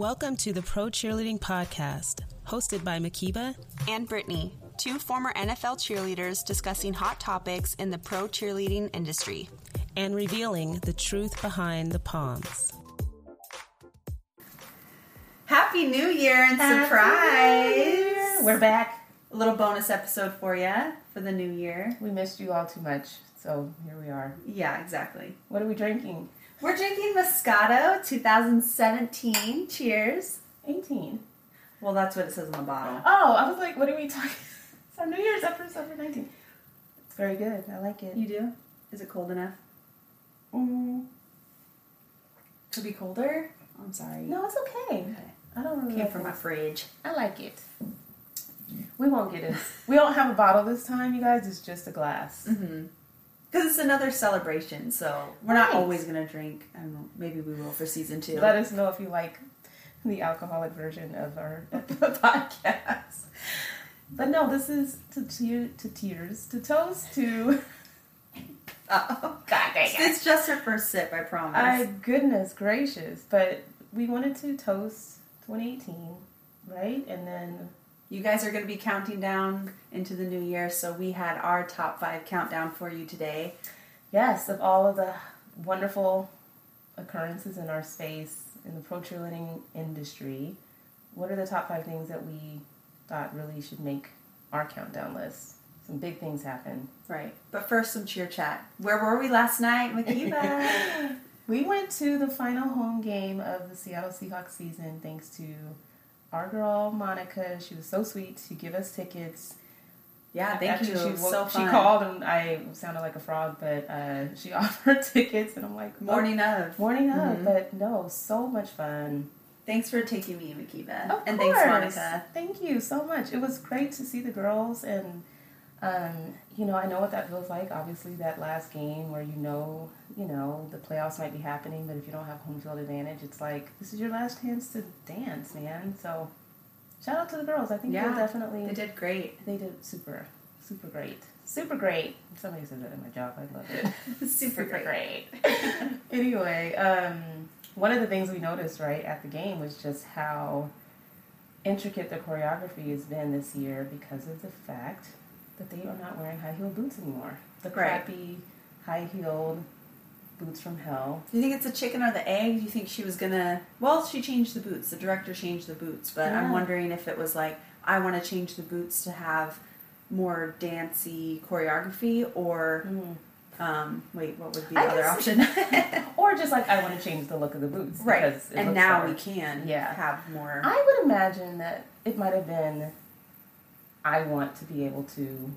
Welcome to the Pro Cheerleading Podcast, hosted by Mhkeeba and Brittany, two former NFL cheerleaders discussing hot topics in the pro cheerleading industry and revealing the truth behind the palms. Happy New Year and Happy surprise! We're back. A little bonus episode for you for the new year. We missed you all too much, so here we are. Yeah, exactly. What are we drinking? We're drinking Moscato 2017. Cheers. 18. Well, that's what it says on the bottle. Oh, I was like, what are we talking? It's our New Year's episode for 19. It's very good. I like it. You do? Is it cold enough? Mm, Could be colder? I'm sorry. no, it's okay. Okay. I don't really Came like from my fridge. I like it. We won't get it. we don't have a bottle this time, you guys. It's just a glass. Mm-hmm. Because it's another celebration, so we're not Right. always going to drink. I don't know. Maybe we will for season two. Let us know if you like the alcoholic version of our podcast. But no, this is to tear to tears to toast to. Uh-oh. God dang It's just her first sip, I promise. My goodness gracious! But we wanted to toast 2018, right? And then You guys are going to be counting down into the new year, so we had our top five countdown for you today. yes, of all of the wonderful occurrences in our space in the pro cheerleading industry, what are the top five things that we thought really should make our countdown list? Some big things happened. Right. But first, some cheer chat. Where were we last night, Mhkeeba? We went to the final home game of the Seattle Seahawks season thanks to our girl Monica. She was so sweet to give us tickets. yeah, thank you. She, It was wo- so she called and I sounded like a frog, but uh, she offered tickets, and I'm like, Morning oh, of. morning of. Mhm. But no, so much fun. Thanks for taking me, Mhkeeba. And course. thanks, Monica. Thank you so much. It was great to see the girls, and um, you know, I know what that feels like. Obviously, that last game where you know, you know, the playoffs might be happening, but if you don't have home field advantage, it's like this is your last chance to dance, man. So, shout out to the girls. I think Yeah, they definitely They did great. they did super, super great, super great. Somebody said that in my job. I love it. Super, great. great. anyway, um, one of the things we noticed right at the game was just how intricate the choreography has been this year because of the fact that they are not wearing high heel boots anymore. The crappy high heeled boots from hell. Do you think it's the chicken or the egg? Do you think she was gonna? Well, she changed the boots. The director changed the boots, but I'm wondering if it was like I want to change the boots to have more dancey choreography, or um, wait, what would be the I other option? Or just like I want to change the look of the boots, right, because it and now better. we can Yeah. have more. I would imagine that it might have been. I want to be able to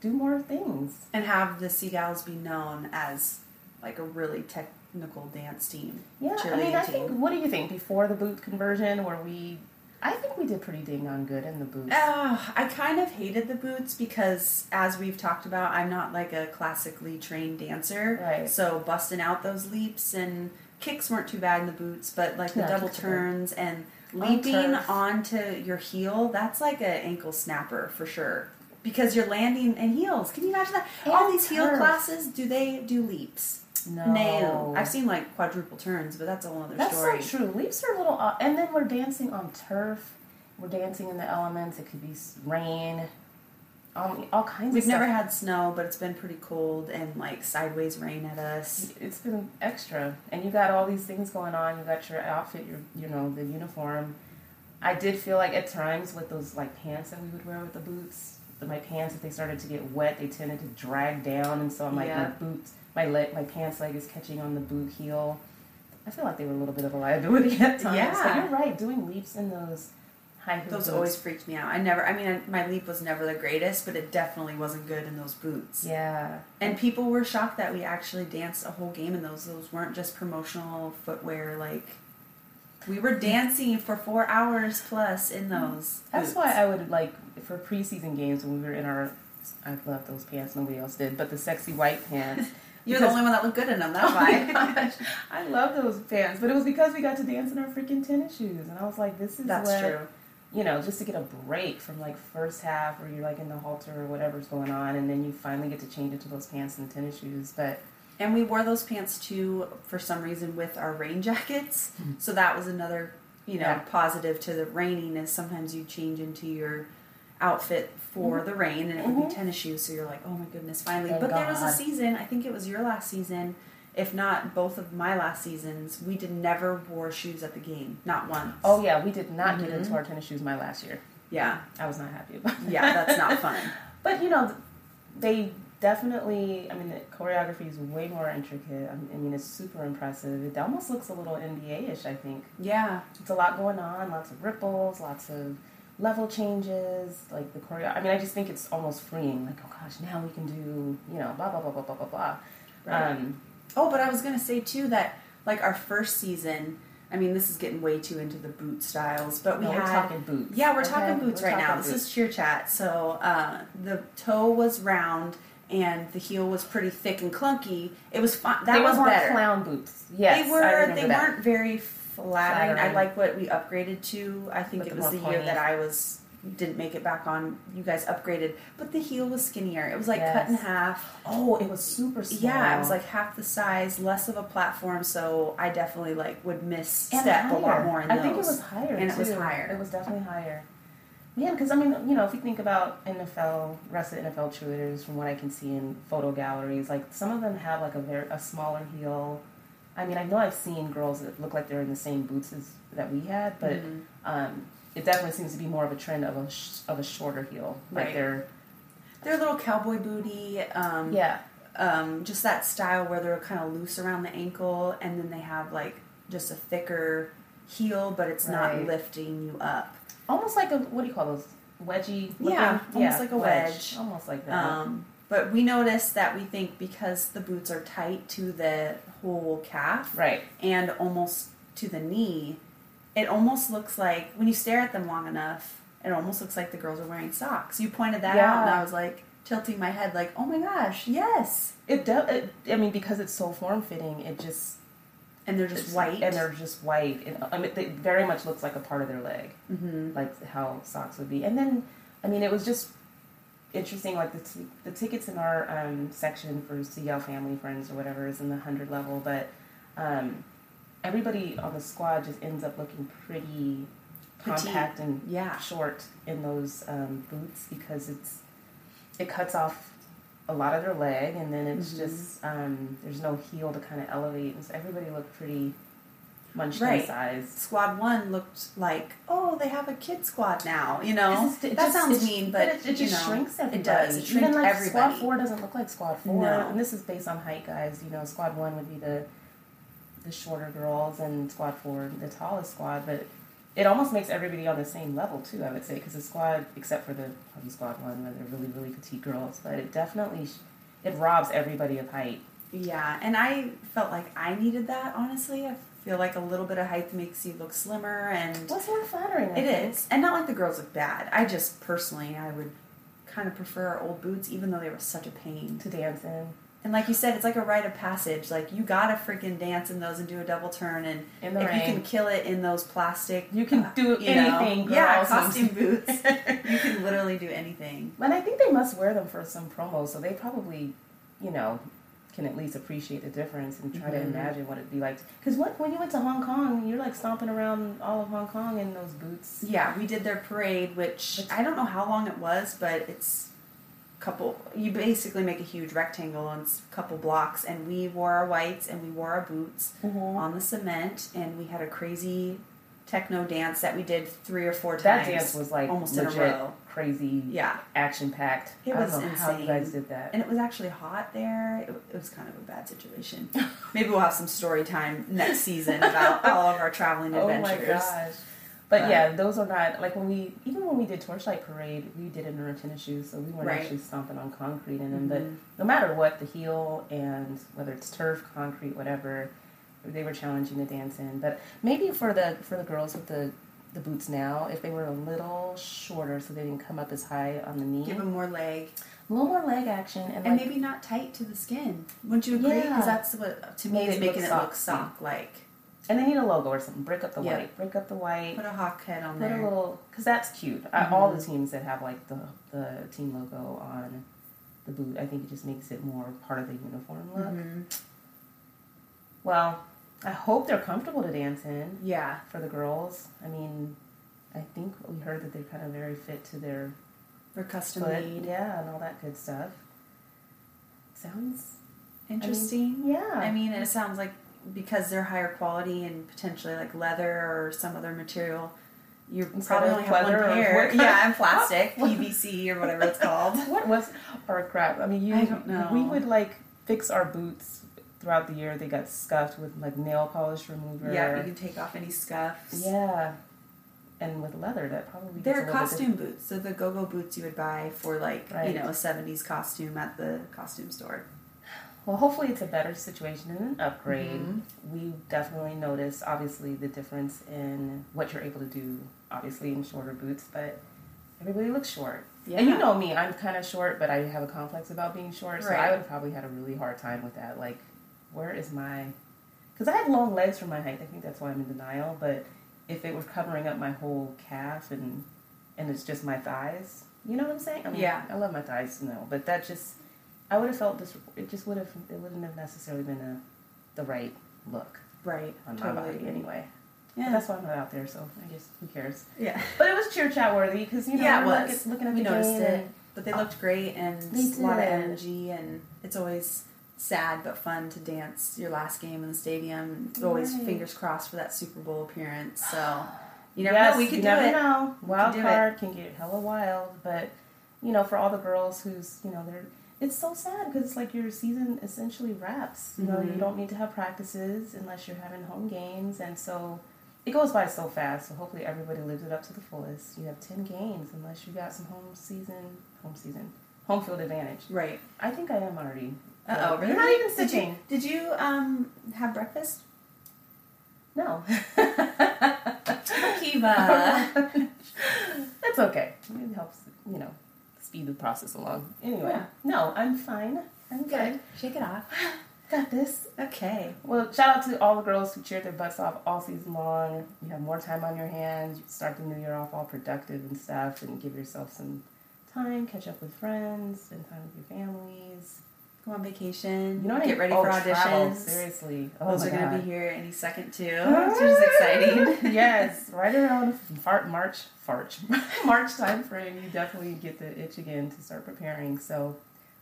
do more things. and have the Sea Gals be known as like a really technical dance team. Yeah, I mean, I team. think. What do you think before the boot conversion? Where we, I think we did pretty dang on good in the boots. Oh, I kind of hated the boots because, as we've talked about, I'm not like a classically trained dancer. Right. So busting out those leaps and kicks weren't too bad in the boots, but like the No, double kicks are good. turns and leaping onto your heel, that's like an ankle snapper for sure. Because you're landing in heels. Can you imagine that? All And these heel turf. classes, do they do leaps? no, I've seen like quadruple turns, but that's a whole other That's story. so true. Leaps are a little, odd. and then we're dancing on turf. We're dancing in the elements. It could be rain, all, all kinds of We've never had snow, but it's been pretty cold and like sideways rain at us. It's been extra, and you got all these things going on. You got your outfit, your you know the uniform. I did feel like at times with those like pants that we would wear with the boots, my pants if they started to get wet, they tended to drag down, and so I'm like Yeah. my boots, my leg, my pants leg is catching on the boot heel. I feel like they were a little bit of a liability at times. Yeah. but you're right. Doing leaps in those high heel Those boots. always freaked me out. I never, I mean, I, my leap was never the greatest, but it definitely wasn't good in those boots. yeah. And people were shocked that we actually danced a whole game in those. Those weren't just promotional footwear. Like, we were dancing for four hours plus in hmm. those. That's boots. why I would like for preseason games when we were in our. I love those pants. Nobody else did, but the sexy white pants. You're the only one that looked good in them. That's Oh why. I love those pants, but it was because we got to dance in our freaking tennis shoes, and I was like, "This is That's what true. You know, just to get a break from like first half where you're like in the halter or whatever's going on, and then you finally get to change into those pants and tennis shoes. But And we wore those pants too for some reason with our rain jackets. So that was another, you know, Yeah. positive to the raining is sometimes you change into your outfit for the rain and it would Mhm. be tennis shoes. So you're like, oh my goodness, finally. Thank but there was a season, I think it was your last season, if not both of my last seasons, we did never wore shoes at the game. Not once. Oh yeah, we did not get Mhm. into our tennis shoes my last year. yeah. I was not happy about. That. Yeah, that's not fun. But you know, they definitely. I mean, the choreography is way more intricate. I mean, I mean, it's super impressive. It almost looks a little NBA-ish. I think Yeah. it's a lot going on. Lots of ripples. Lots of level changes. Like the choreo. I mean, I just think it's almost freeing. Like, oh gosh, now we can do. You know, blah blah blah blah blah blah blah. Right. Um, Oh, but I was gonna say too that like our first season. I mean, this is getting way too into the boot styles, but we no, had we're talking boots. yeah, we're okay? talking boots We're right now. talking This is cheer chat. So uh, the toe was round and the heel was pretty thick and clunky. It was fun. That they was better. clown boots. Yes, they were. They that. weren't very flattering. I like what we upgraded to. I think With it was the year that I was didn't make it back on. You guys upgraded, but the heel was skinnier. It was like cut in half. Oh, it was super small. Yeah, it was like half the size, less of a platform. So I definitely like would miss And step a lot more in I those. think it was higher. And it was higher. It was definitely higher. Yeah, because I mean, you know, if you think about NFL, rest of NFL cheerleaders, from what I can see in photo galleries, like some of them have like a very a smaller heel. I mean, I know I've seen girls that look like they're in the same boots as that we had, but Mhm. um, it definitely seems to be more of a trend of a sh- of a shorter heel. Like Right. they're They're a little cowboy booty. Um, yeah, um, just that style where they're kind of loose around the ankle, and then they have like just a thicker heel, but it's not lifting you up. almost like a what do you call those wedgie? Yeah, looking- almost like a wedge. almost like that. Um, but we noticed that we think because the boots are tight to the whole calf right. and almost to the knee, it almost looks like when you stare at them long enough, it almost looks like the girls are wearing socks. You pointed that out, and I was like tilting my head, like, "Oh my gosh, yes!" It does. It, I mean, because it's so form fitting, it just And they're just white, and they're just white. It, I mean, it very much looks like a part of their leg, hmm like how socks would be. And then, I mean, it was just interesting. Like the t- the tickets in our um, section for CL Family Friends or whatever is in the hundred level, but um, everybody on the squad just ends up looking pretty Petite. compact and Yeah. short in those um, boots because it's it cuts off a lot of their leg and then it's Mhm. just um, there's no heel to kind of elevate and so everybody looked pretty munched Right. in size. Squad one looked like, oh, they have a kid squad now. You know, that just- sounds mean, but, it, it just know, shrinks everybody. It does. It shrinks Even like everybody. Squad four doesn't look like Squad four, No. and this is based on height, guys. You know, Squad one would be the the shorter girls, and Squad four the tallest squad. But it almost makes everybody on the same level too. I would say because the squad, except for the probably Squad one, where they're really really petite girls, but it definitely sh- it robs everybody of height. Yeah, and I felt like I needed that. Honestly, I feel like a little bit of height makes you look slimmer, and What's more flattering? It is. And not like the girls look bad. I just personally, I would kind of prefer our old boots, even though they were such a pain. to dance in. And like you said, it's like a rite of passage. Like you gotta freaking dance in those and do a double turn, and if you can kill it in those plastic, You can uh, do you know, anything, yeah, costume boots. you can literally do anything. And I think they must wear them for some promos, so they probably, you know, can at least appreciate the difference and try to Mhm. imagine what it'd be like. Because what when you went to Hong Kong, you're like stomping around all of Hong Kong in those boots. Yeah, we did their parade, which Which- I don't know how long it was, but it's couple. You basically make a huge rectangle on s- couple blocks, and we wore our whites and we wore our boots Mm-hmm. on the cement, and we had a crazy techno dance that we did three or four times. That dance was like almost in a row. crazy, Yeah, action packed. It was know how you guys did that. and it was actually hot there. It, it was kind of a bad situation. Maybe we'll have some story time next season about all of our traveling adventures. Oh my gosh. But yeah, those are not like when we even when we did Torchlight Parade, we did it in our tennis shoes, so we weren't Right. actually stomping on concrete in them. But Mhm. no matter what, the heel and whether it's turf, concrete, whatever, they were challenging to dance in. But maybe for the for the girls with the the boots now, if they were a little shorter, so they didn't come up as high on the knee, Give them more leg. a little more leg action, and, And like, maybe not tight to the skin. Wouldn't you agree? Yeah. Because that's what to me is making it look sock like. And they need a logo or something. Break up the Yeah. white, break up the white. Put a hawk head on Put there. Put a little, because that's cute. Uh, all the teams that have like the the team logo on the boot, I think it just makes it more part of the uniform look. Mhm. well, I hope they're comfortable to dance in Yeah. for the girls. I mean, I think we heard that they're kind of very fit to their They're custom foot, made. yeah, and all that good stuff. Sounds Interesting. yeah. I mean, it sounds like because they're higher quality and potentially like leather or some other material, you probably only have one pair. Yeah, and plastic, PVC or whatever it's called. what was or crap? I mean, you. I don't know. We would like fix our boots throughout the year. They got scuffed with like nail polish remover. Yeah, you can take off any scuffs. Yeah. And with leather, that probably They're costume boots. So the go-go boots you would buy for like Right. you know a '70s costume at the costume store. Well, hopefully it's a better situation and an upgrade. Mhm. We definitely notice, obviously, the difference in what you're able to do, obviously, in shorter boots, but everybody looks short. And you know me, I'm kind of short, but I have a complex about being short, so I would have probably had a really hard time with that. Like, where is my. Because I have long legs for my height, I think that's why I'm in denial, but if it were covering up my whole calf and and it's just my thighs, you know what I'm saying? I mean, Yeah. I love my thighs, no, but that just. I would have felt this. It just would have. It wouldn't have necessarily been a, the right look right. on totally. my body anyway. But Yeah. that's why I'm not out there. So I guess who cares? yeah. But it was cheer chat worthy because you know Yeah, it was. looking, at we the noticed game it, and- but they looked great and a lot of energy, and it's always sad but fun to dance your last game in the stadium. Always Right. fingers crossed for that Super Bowl appearance. So you never yes, know. We could do never it. know. Wild do card can get hella wild, but you know, for all the girls who's you know they're. It's so sad because it's like your season essentially wraps. You know, Mhm. you don't need to have practices unless you're having home games, and so it goes by so fast. So hopefully everybody lives it up to the fullest. You have ten games unless you got some home season, home season, home field advantage. Right. I think I am already. Uh oh. Really? You're not even Did you, did you um have breakfast? No. Kiva. That's okay. It helps, you know, speed the process along. Anyway, Yeah. no, I'm fine. I'm good. Good. Shake it off. Got this. Okay. Well, shout out to all the girls who cheered their butts off all season long. You have more time on your hands. You start the new year off all productive and stuff, and give yourself some time, catch up with friends, spend time with your families. Go on vacation. You know Get ready Oh, for travel, auditions. seriously. Oh Those are going to be here any second too, which ah. is exciting. yes, right around fart March, fart March time frame, you definitely get the itch again to start preparing. So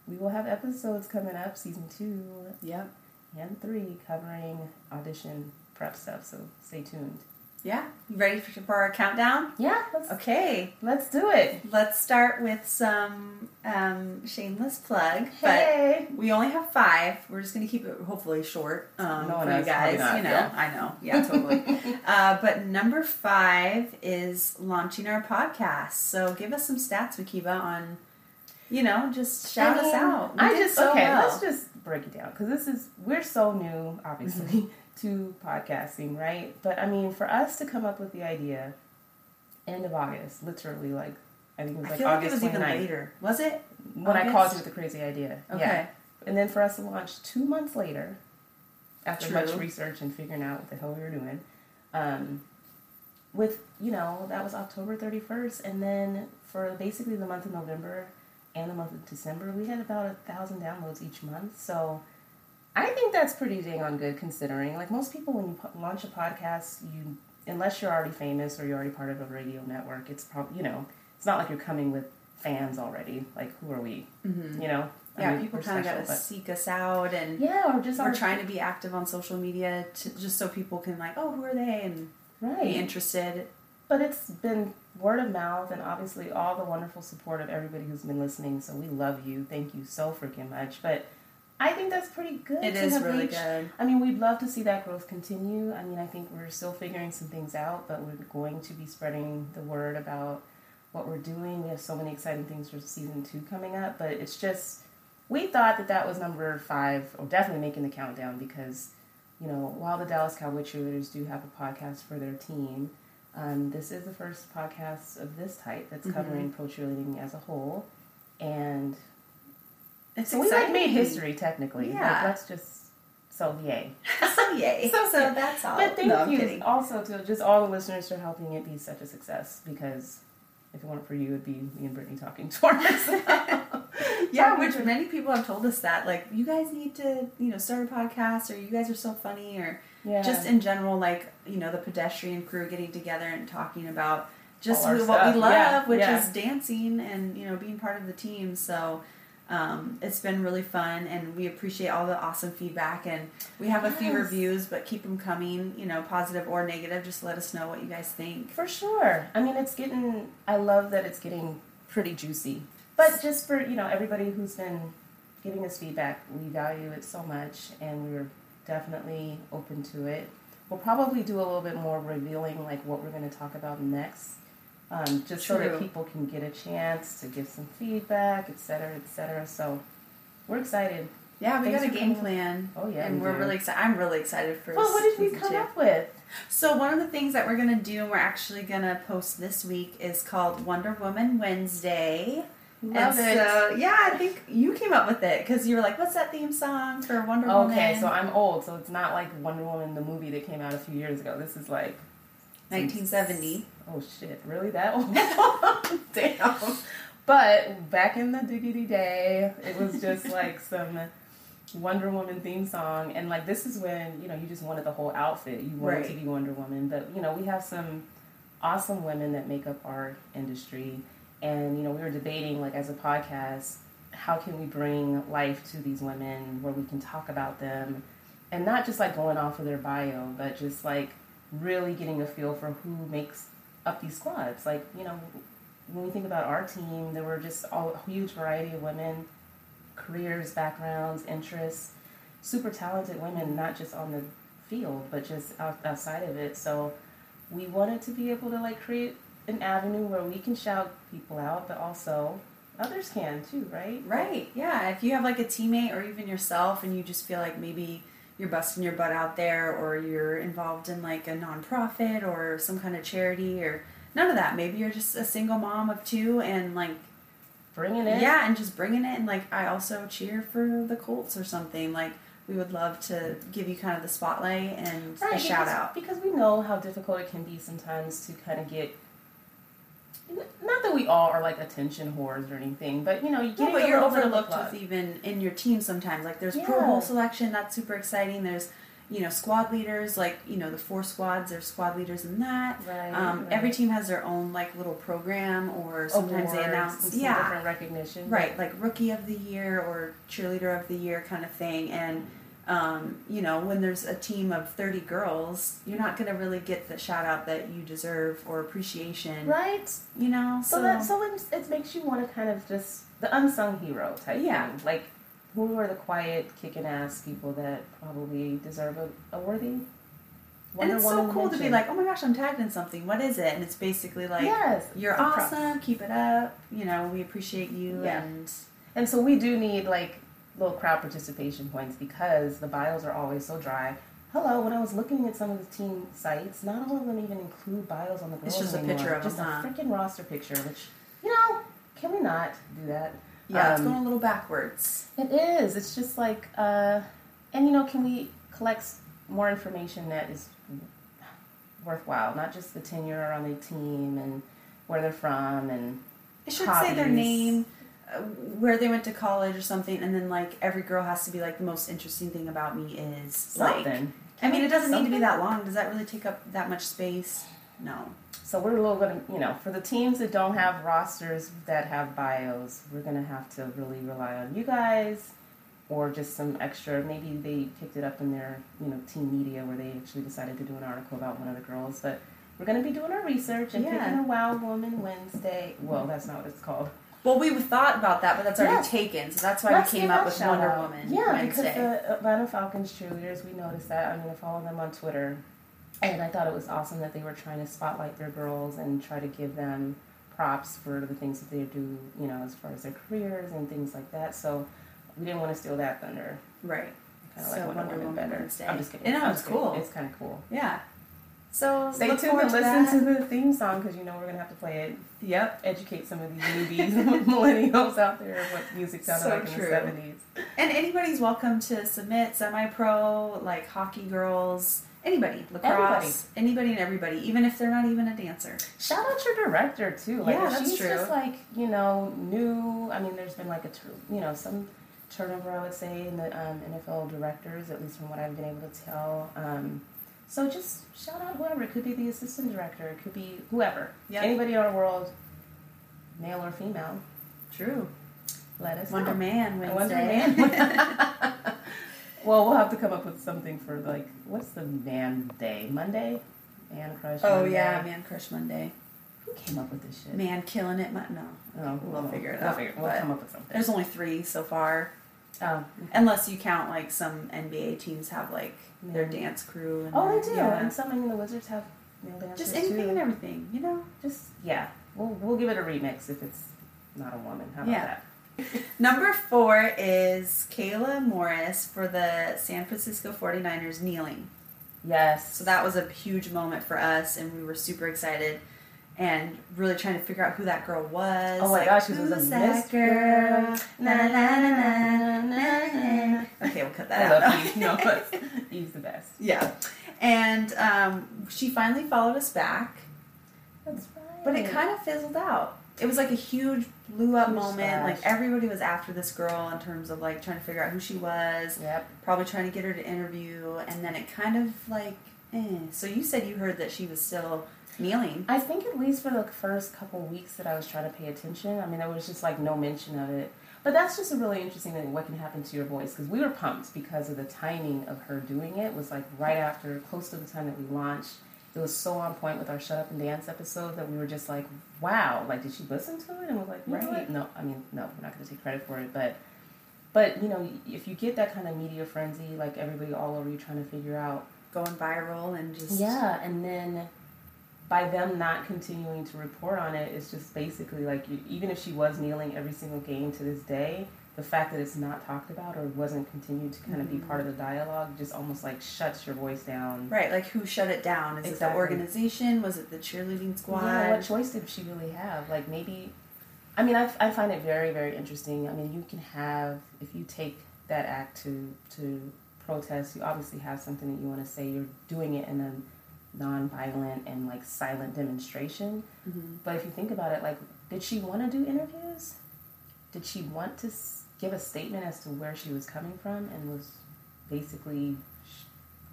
we will have episodes coming up, season two Yep. and three, covering audition prep stuff. So stay tuned. Yeah. You ready for, for our countdown? Yeah, let's Okay. let's do it. Let's start with some um, shameless plug. Hey, But we only have five. We're just going to keep it hopefully short um, No for you guys. not, you know, yeah. I know. Yeah, totally. uh, but number five is launching our podcast. So give us some stats, Mhkeeba, on, you know, just shout I us out. We I just so okay. well. Let's just break it down because this is we're so new, obviously, to podcasting, right? But I mean, for us to come up with the idea, end of August, literally, like I think it was like feel like August was even later. Was it? when I called you with the crazy idea. Okay. Yeah, and then for us to launch two months later, after much research and figuring out what the hell we were doing, um, with you know that was October thirty first, and then for basically the month of November and the month of December, we had about a thousand downloads each month. So I think that's pretty dang on good considering. Like most people, when you po- launch a podcast, you unless you're already famous or you're already part of a radio network, it's probably you know it's not like you're coming with fans already. Like who are we? Mhm. You know? I Yeah, mean, people kind of gotta but- seek us out and Yeah, or just we're our- trying to be active on social media to, just so people can like, oh, who are they? And right. be interested. But it's been word of mouth and obviously all the wonderful support of everybody who's been listening. So we love you. Thank you so freaking much. But I think that's pretty good. It is really reached- good. I mean, we'd love to see that growth continue. I mean, I think we're still figuring some things out, but we're going to be spreading the word about what we're doing. We have so many exciting things for season two coming up, but it's just, we thought that that was number five, or definitely making the countdown because, you know, while the Dallas Cowboy cheerleaders do have a podcast for their team, um, this is the first podcast of this type that's Mhm. covering pro cheerleading as a whole. And It's so we like made history technically. Like, Yeah. let's just, so yay. so yay. So So, that's all. But thank no, you also to just all the listeners for helping it be such a success because if it weren't for you, it'd be me and Brittany talking to ourselves. yeah, which many people have told us that. Like, you guys need to, you know, start a podcast, or you guys are so funny, or Yeah. just in general, like, you know, the pedestrian crew getting together and talking about just what stuff, we love, yeah, which yeah. is dancing and, you know, being part of the team. So, um, it's been really fun, and we appreciate all the awesome feedback. And we have a few reviews, but keep them coming, you know, positive or negative. Just let us know what you guys think. For sure. I mean, it's getting. I love that it's getting pretty juicy. But just for you know everybody who's been giving us feedback, we value it so much, and we're definitely open to it. We'll probably do a little bit more revealing, like what we're going to talk about next, um, just so that people can get a chance to give some feedback, et cetera, et cetera. So we're excited. Yeah, we Thanks got a game plan. Oh, yeah, and we we're do. really excited. I'm really excited for. Well, what did we come two. up with? So one of the things that we're gonna do, and we're actually gonna post this week, is called Wonder Woman Wednesday. Love and it. So yeah, I think you came up with it because you were like, "What's that theme song for Wonder Woman?" Okay, so I'm old, so it's not like Wonder Woman the movie that came out a few years ago. This is like 1970. Oh shit, really that old? Damn. But back in the diggity day, it was just like some Wonder Woman theme song, and like this is when you know you just wanted the whole outfit. You wanted to be Wonder Woman, but you know we have some awesome women that make up our industry, and you know we were debating like as a podcast, how can we bring life to these women where we can talk about them, and not just like going off of their bio, but just like really getting a feel for who makes up these squads. Like you know when we think about our team, there were just all, a huge variety of women, careers, backgrounds, interests, super talented women, not just on the field, but just out, outside of it. So we wanted to be able to like create an avenue where we can shout people out, but also others can too, right? Right. Yeah. If you have like a teammate or even yourself, and you just feel like maybe you're busting your butt out there, or you're involved in like a nonprofit or some kind of charity, or none of that. Maybe you're just a single mom of two, and like Bringing it. Yeah, and just bringing it. And like, I also cheer for the Colts or something. Like, we would love to give you kind of the spotlight and Right, a shout out. because we know how difficult it can be sometimes to kind of get. Not that we all are like attention whores or anything, but you know, you get but you're overlooked with even in your team sometimes. Like, there's Pro Bowl selection, that's super exciting. There's, you know, squad leaders, like, you know, the four squads, there's squad leaders in that. Right, Um, right. Every team has their own, like, little program, or sometimes they announce, some yeah, different recognition. Right, like rookie of the year or cheerleader of the year kind of thing. And, um, you know, when there's a team of 30 girls, you're not going to really get the shout out that you deserve or appreciation. Right. You know, So, that so it, it makes you want to kind of just the unsung hero type Yeah. thing. Like who are the quiet, kicking ass people that probably deserve a, a worthy and Wonder it's so Woman cool to be like, oh my gosh, I'm tagged in something. What is it? And it's basically like, yes, you're it's props. awesome. Keep it up. You know, we appreciate you. Yeah. And And so we do need like little crowd participation points because the bios are always so dry. Hello, when I was looking at some of the team sites, not all of them even include bios on the girls It's just a picture of just them, a huh? freaking roster picture. Which you know, can we not do that? yeah, it's Um, going a little backwards. It is. It's just like, uh, and you know, can we collect more information that is worthwhile? Not just the tenure on the team and where they're from and It should say their hobbies. name, where they went to college or something, and then like every girl has to be like the most interesting thing about me is like. something. I mean, it doesn't need to be that long. Does that really take up that much space? No. So we're a little gonna, you know, for the teams that don't have rosters that have bios, we're gonna have to really rely on you guys, or just some extra. Maybe they picked it up in their, you know, team media where they actually decided to do an article about one of the girls. But we're gonna be doing our research and Yeah. picking a Wow Woman Wednesday. Well, that's not what it's called. Well, we thought about that, but that's already Yes. taken. So that's why Let's we came up with Wonder out. Woman Yeah, Wednesday. because the Atlanta Falcons cheerleaders, we noticed that. I mean, I follow them on Twitter, and I thought it was awesome that they were trying to spotlight their girls and try to give them props for the things that they do, you know, as far as their careers and things like that. So we didn't want to steal that thunder. right. Kind of So like Wonder, Wonder Woman Woman better. Wednesday. I'm just kidding. I'm it's kidding. cool. It's kind of cool. Yeah. So Stay tuned and to listen that. to the theme song because you know we're gonna have to play it. Yep. Educate some of these newbies, millennials out there, what music sounded So like in the seventies. And anybody's welcome to submit semi-pro, like hockey girls, anybody, lacrosse, anybody and everybody, even if they're not even a dancer. Shout out your director too. Like, Yeah, that's she's true. just like you know new. I mean, there's been like a you know some turnover, I would say, in the um, NFL directors, at least from what I've been able to tell. Um, so just shout out whoever. It could be the assistant director. It could be whoever. Yeah. Anybody in our world, male or female. True. Let us Wonder know. Man I Wonder Man. well, we'll have to come up with something for like what's the man day? Monday. Man crush. oh Monday. yeah, Man Crush Monday. Who came up with this shit? Man killing it. Mon- No, Oh, We'll figure it we'll out, Figure, we'll but come up with something. there's only three so far, Oh, unless you count like some NBA teams have like their dance crew. And oh, their- they do. yeah. And some, I mean, the Wizards have male dancers Just anything too. and everything, you know. Just yeah, we'll we'll give it a remix if it's not a woman. How about Yeah. that? Number four is Kayla Morris for the San Francisco 49ers kneeling. Yes. So that was a huge moment for us, and we were super excited and really trying to figure out who that girl was. Oh my Like, gosh, she was a who's Miss that girl? Na, na, na. Okay, we'll cut I that love out. Eve. No, but Eve's the best. yeah, and um, she finally followed us back, That's right. but it kind of fizzled out. It was like a huge blew up Huge moment. Like everybody was after this girl in terms of like trying to figure out who she was. Yep. probably trying to get her to interview, and then it kind of like, eh. So you said you heard that she was still kneeling. I think at least for the first couple weeks that I was trying to pay attention, I mean, there was just like no mention of it. But that's just a really interesting thing. What can happen to your voice? Because we were pumped because of the timing of her doing it. Was like right after, close to the time that we launched. It was so on point with our Shut Up and Dance episode that we were just like, wow! Like, did she listen to it? And we're like, you know Right. No, I mean, no, we're not going to take credit for it. But, but you know, if you get that kind of media frenzy, like everybody all over you trying to figure out Going viral and just yeah, and then by them not continuing to report on it, it's just basically like you, even if she was kneeling every single game to this day, the fact that it's not talked about or wasn't continued to kind of be mm-hmm. part of the dialogue just almost like shuts your voice down. right. Like who shut it down? Is it the organization? Was it the cheerleading squad? Yeah, what choice did she really have? Like maybe, I mean, I, I find it very very interesting. I mean, you can have if you take that act to to protest, you obviously have something that you want to say. You're doing it in a non-violent and like silent demonstration. Mhm. But if you think about it, like, did she want to do interviews? Did she want to s- give a statement as to where she was coming from and was basically, sh-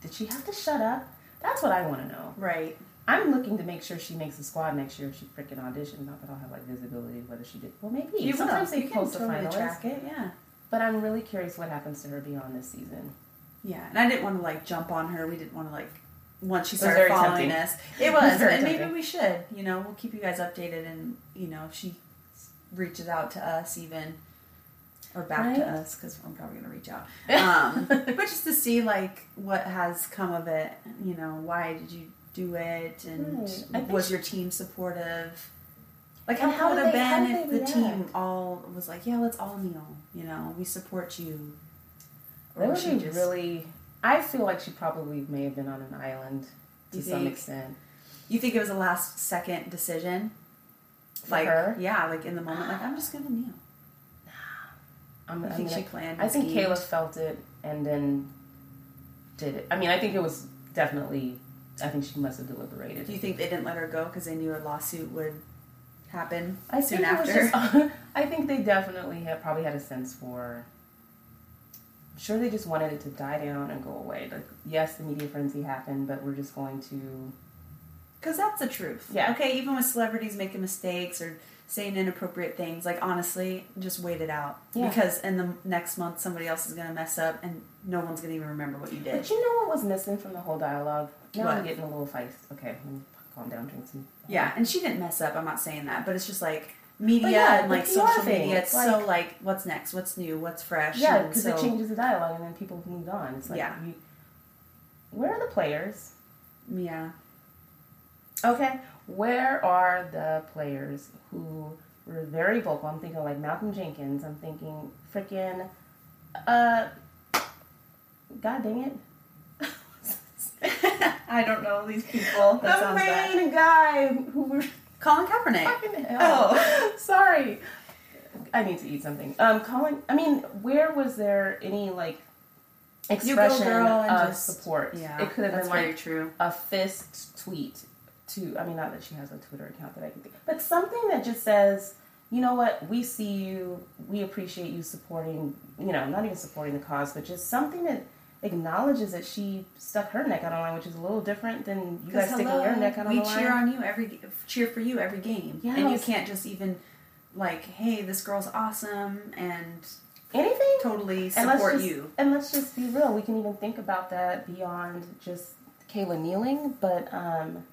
did she have to shut up? That's what I want to know. Right. I'm looking to make sure she makes the squad next year if she freaking auditioned. Not that I'll have like visibility of whether she did. Well, maybe. You Sometimes will. they you can post the totally finalists. track it. Yeah. But I'm really curious what happens to her beyond this season. Yeah. And I didn't want to like jump on her. We didn't want to like once she started following tempting. us. It It was was, very and maybe tempting. we should. You know, we'll keep you guys updated, and you know, if she reaches out to us even. Or back to us because I'm probably gonna reach out. Um, but just to see like what has come of it. You know, why did you do it, and Right. Was your team supportive? Like how, how would did have been if the they team all was like, "Yeah, let's all kneel." You know, we support you. That would be just- really. I feel like she probably may have been on an island to You some think? extent. You think it was a last second decision? For like her? yeah, like in the moment, like I'm just gonna kneel. I'm, I I'm think gonna- she planned. I think schemed. Kayla felt it and then did it. I mean, I think it was definitely. I think she must have deliberated. Do you think they didn't let her go because they knew a lawsuit would happen I soon after? just- I think they definitely have probably had a sense for. Sure they just wanted it to die down and go away. Like, yes, the media frenzy happened, but we're just going to. Because that's the truth. Yeah. Okay, even with celebrities making mistakes or saying inappropriate things, like honestly, just wait it out. Yeah. Because in the next month, somebody else is going to mess up and no one's going to even remember what you did. But you know what was missing from the whole dialogue? Now I'm getting a little feist. Okay, calm down, drink some. Yeah, and she didn't mess up. I'm not saying that, but it's just like media yeah, and like social thing, media. it's It's so like- like, what's next? What's new? What's fresh? Yeah, because so, it changes the dialogue, and then people have moved on. It's like, Yeah. you, where are the players? Yeah, Okay, where are the players who were very vocal? I'm thinking like Malcolm Jenkins. I'm thinking freaking, uh, God dang it, I don't know these people. That the sounds bad. main guy who were Colin Kaepernick. fucking hell. Oh. sorry. I need to eat something. Um, Colin. I mean, where was there any like expression girl, and of just- support. Yeah, it could have been like true. a fist tweet to. I mean, not that she has a Twitter account that I can think, but something that just says, you know what, we see you, we appreciate you supporting. You know, not even supporting the cause, but just something that acknowledges that she stuck her neck out on the line, which is a little different than you guys sticking your neck out on we the line. cheer on you every cheer for you every game, and you can't just even like, hey, this girl's awesome, and Anything totally and support just, you. And let's just be real. We can even think about that beyond just Kayla kneeling, but um,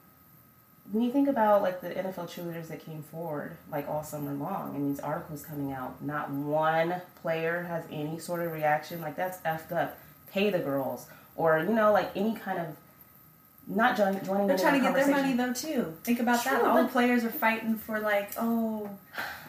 when you think about like the NFL cheerleaders that came forward like all summer long and these articles coming out, not one player has any sort of reaction. Like that's effed up. Pay the girls, or you know, like any kind of not join, joining. They're trying to get their money though too. Think about that. All the players are fighting for like, oh,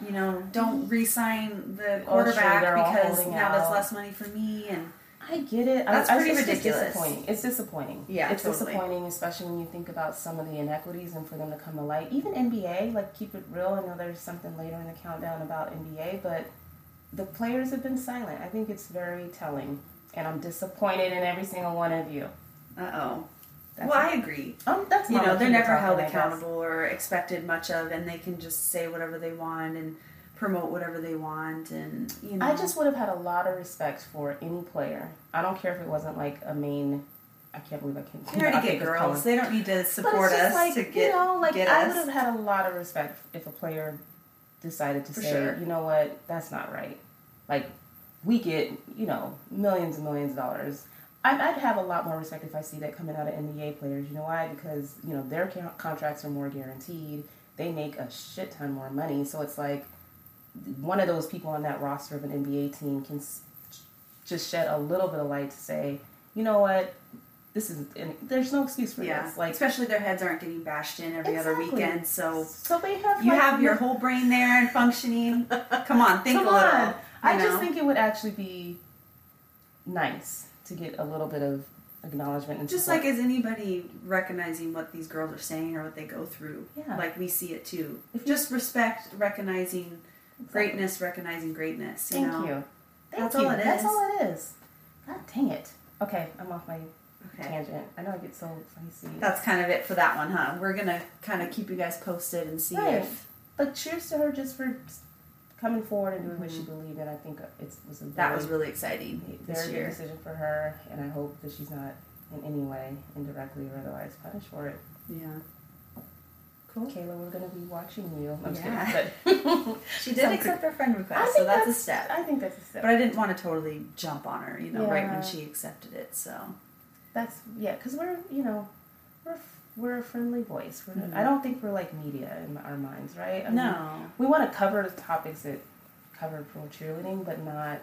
you know, don't mm-hmm. re-sign the Oh, quarterback because now there's out. less money for me. And I get it. That's I, I, pretty it's just ridiculous. disappointing. It's disappointing. Yeah, it's totally. disappointing, especially when you think about some of the inequities and for them to come to light. Even NBA, like keep it real. I know there's something later in the countdown about NBA, but the players have been silent. I think it's very telling, and I'm disappointed in every single one of you. uh oh. Well. I agree. Um, that's You know, they're never held accountable or expected much of, and they can just say whatever they want and promote whatever they want, and you know. I just would have had a lot of respect for any player. I don't care if it wasn't like a main. I can't believe I can't. they already get girls. They don't need to support us like, to get you know, like I would have had a lot of respect if a player decided to For say, sure. you know what, that's not right. Like we get, you know, millions and millions of dollars. I'd, I'd have a lot more respect if I see that coming out of NBA players. You know why? Because you know their contracts are more guaranteed. They make a shit ton more money. So it's like one of those people on that roster of an NBA team can just shed a little bit of light to say, you know what, this is and there's no excuse for yeah, this. Like especially their heads aren't getting bashed in every other weekend. So So they have you like, have your whole brain there and functioning. Come on, think Come a little. on. I just think it would actually be nice to get a little bit of acknowledgement and just support. like is anybody recognizing what these girls are saying or what they go through Yeah. like we see it too If you- just respect recognizing greatness recognizing greatness you Thank know you. Thank That's you. all it That's all it is. God dang it. Okay, I'm off my okay tangent. I know I get so spicy. that's kind of it for that one huh we're gonna kind of keep you guys posted and see Right. if but cheers to her just for coming forward and doing what she believed in. I think it was a Mm-hmm. that was really exciting very good decision for her, and I hope that she's not in any way, indirectly or otherwise, punished for it. yeah cool Kayla, we're going to be watching you. I'm Yeah. kidding, but she did accept her friend request so that's, a step I think that's a step. but i didn't want to totally jump on her you know right when she accepted it so That's yeah, because we're you know we're we're a friendly voice. We're, Mhm. I don't think we're like media in our minds, right? I mean, no we want to cover the topics that cover pro cheerleading, but not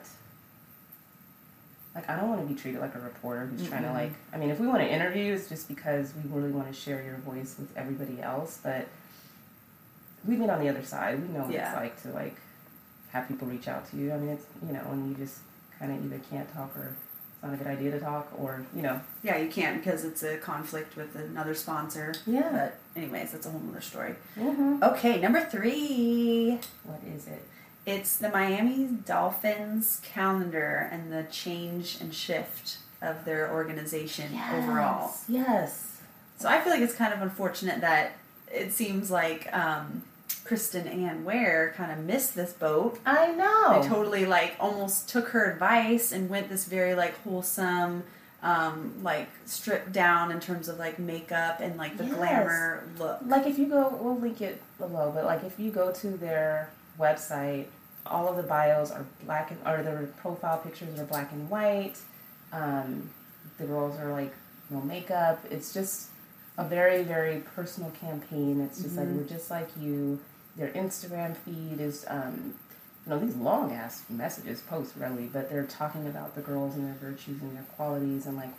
like I don't want to be treated like a reporter who's trying to like. I mean, if we want to interview, it's just because we really want to share your voice with everybody else. But we've been on the other side. We know what Yeah. it's like to like have people reach out to you. I mean, it's you know, and you just kind of either can't talk or not a good idea to talk, or you know, Yeah, you can't because it's a conflict with another sponsor. Yeah. But anyways, that's a whole other story. mm-hmm. Okay, number three. what is it? It's the Miami Dolphins calendar and the change and shift of their organization overall. Yes. So I feel like it's kind of unfortunate that it seems like um, Kristan Ware kind of missed this boat. I know. They totally like almost took her advice and went this very like wholesome, um, like stripped down in terms of like makeup and like the Yes. glamour look. like if you go, we'll link it below, but like if you go to their website, all of the bios are black and or their profile pictures are black and white. Um, the girls are like no makeup. It's just a very very personal campaign. It's just like Mhm. we're just like you. Their Instagram feed is. Um, you know these long ass messages posts really but they're talking about the girls and their virtues and their qualities and like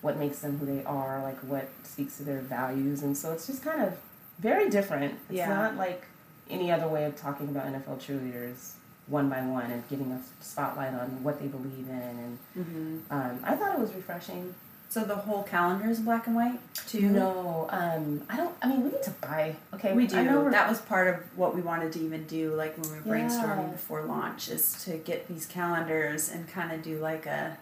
what makes them who they are like what speaks to their values and so it's just kind of very different it's Yeah. not like any other way of talking about nfl cheerleaders one by one and giving a spotlight on what they believe in and Mm-hmm. um, i thought it was refreshing So the whole calendar is black and white too. no um, i don't i mean we need to buy okay We do. That was part of what we wanted to even do, like when we were brainstorming Yeah. before launch, is to get these calendars and kind of do like a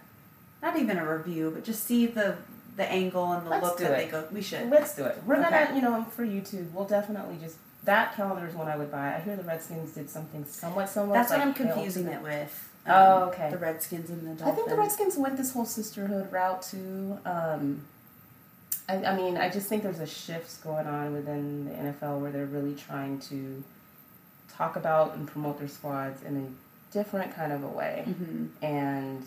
not even a review, but just see the the angle and the Let's look do that it. they go. We should. Let's do it. We're Okay. gonna, you know, for YouTube, we'll definitely just that calendar is one I would buy. I hear the Redskins did something somewhat similar. That's what I'm confusing it with. Oh, okay. The Redskins and the Dolphins. I think the Redskins went this whole sisterhood route too. Um, I, I mean, I just think there's a shift going on within the NFL where they're really trying to talk about and promote their squads in a different kind of a way. hmm And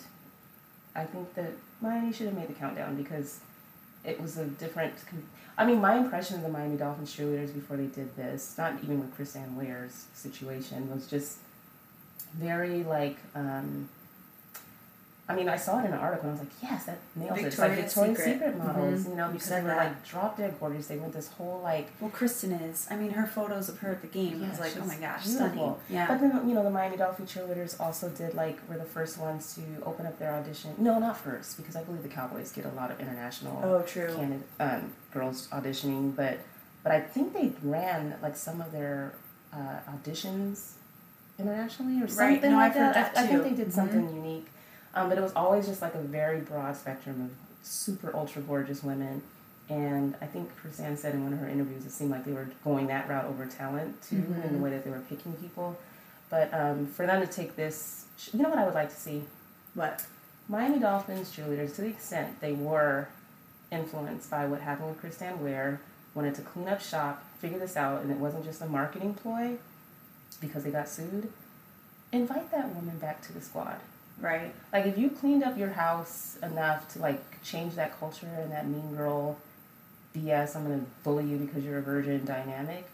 I think that Miami should have made the countdown because it was a different. I mean, my impression of the Miami Dolphins cheerleaders before they did this, not even with Kristan Ware's situation, was just very like. Um, I mean, I saw it in an article and I was like, yes, that nails it. It's like Victoria's Victoria's Secret. Secret, models, Mhm. you know, because they were like drop dead gorgeous. They went this whole like Well, Kristen is. I mean, her photos of her at the game. I was like, oh my gosh, beautiful. stunning. Yeah. But then, you know, the Miami Dolphin cheerleaders also did like were the first ones to open up their audition. No, not first, because I believe the Cowboys get a lot of international oh, true. candid- um, girls auditioning. But but I think they ran like some of their uh, auditions internationally or Right, something no, like that. I, I think they did Mhm. something unique. Um, but it was always just like a very broad spectrum of super ultra gorgeous women. And I think Kristan said in one of her interviews, it seemed like they were going that route over talent too, in the Mhm. way that they were picking people. But um, for them to take this, you know what I would like to see? What? Miami Dolphins cheerleaders, to the extent they were influenced by what happened with Kristan Ware, wanted to clean up shop, figure this out, and it wasn't just a marketing ploy because they got sued. Invite that woman back to the squad. Right. Like if you cleaned up your house enough to like change that culture and that mean girl BS, I'm gonna bully you because you're a virgin dynamic.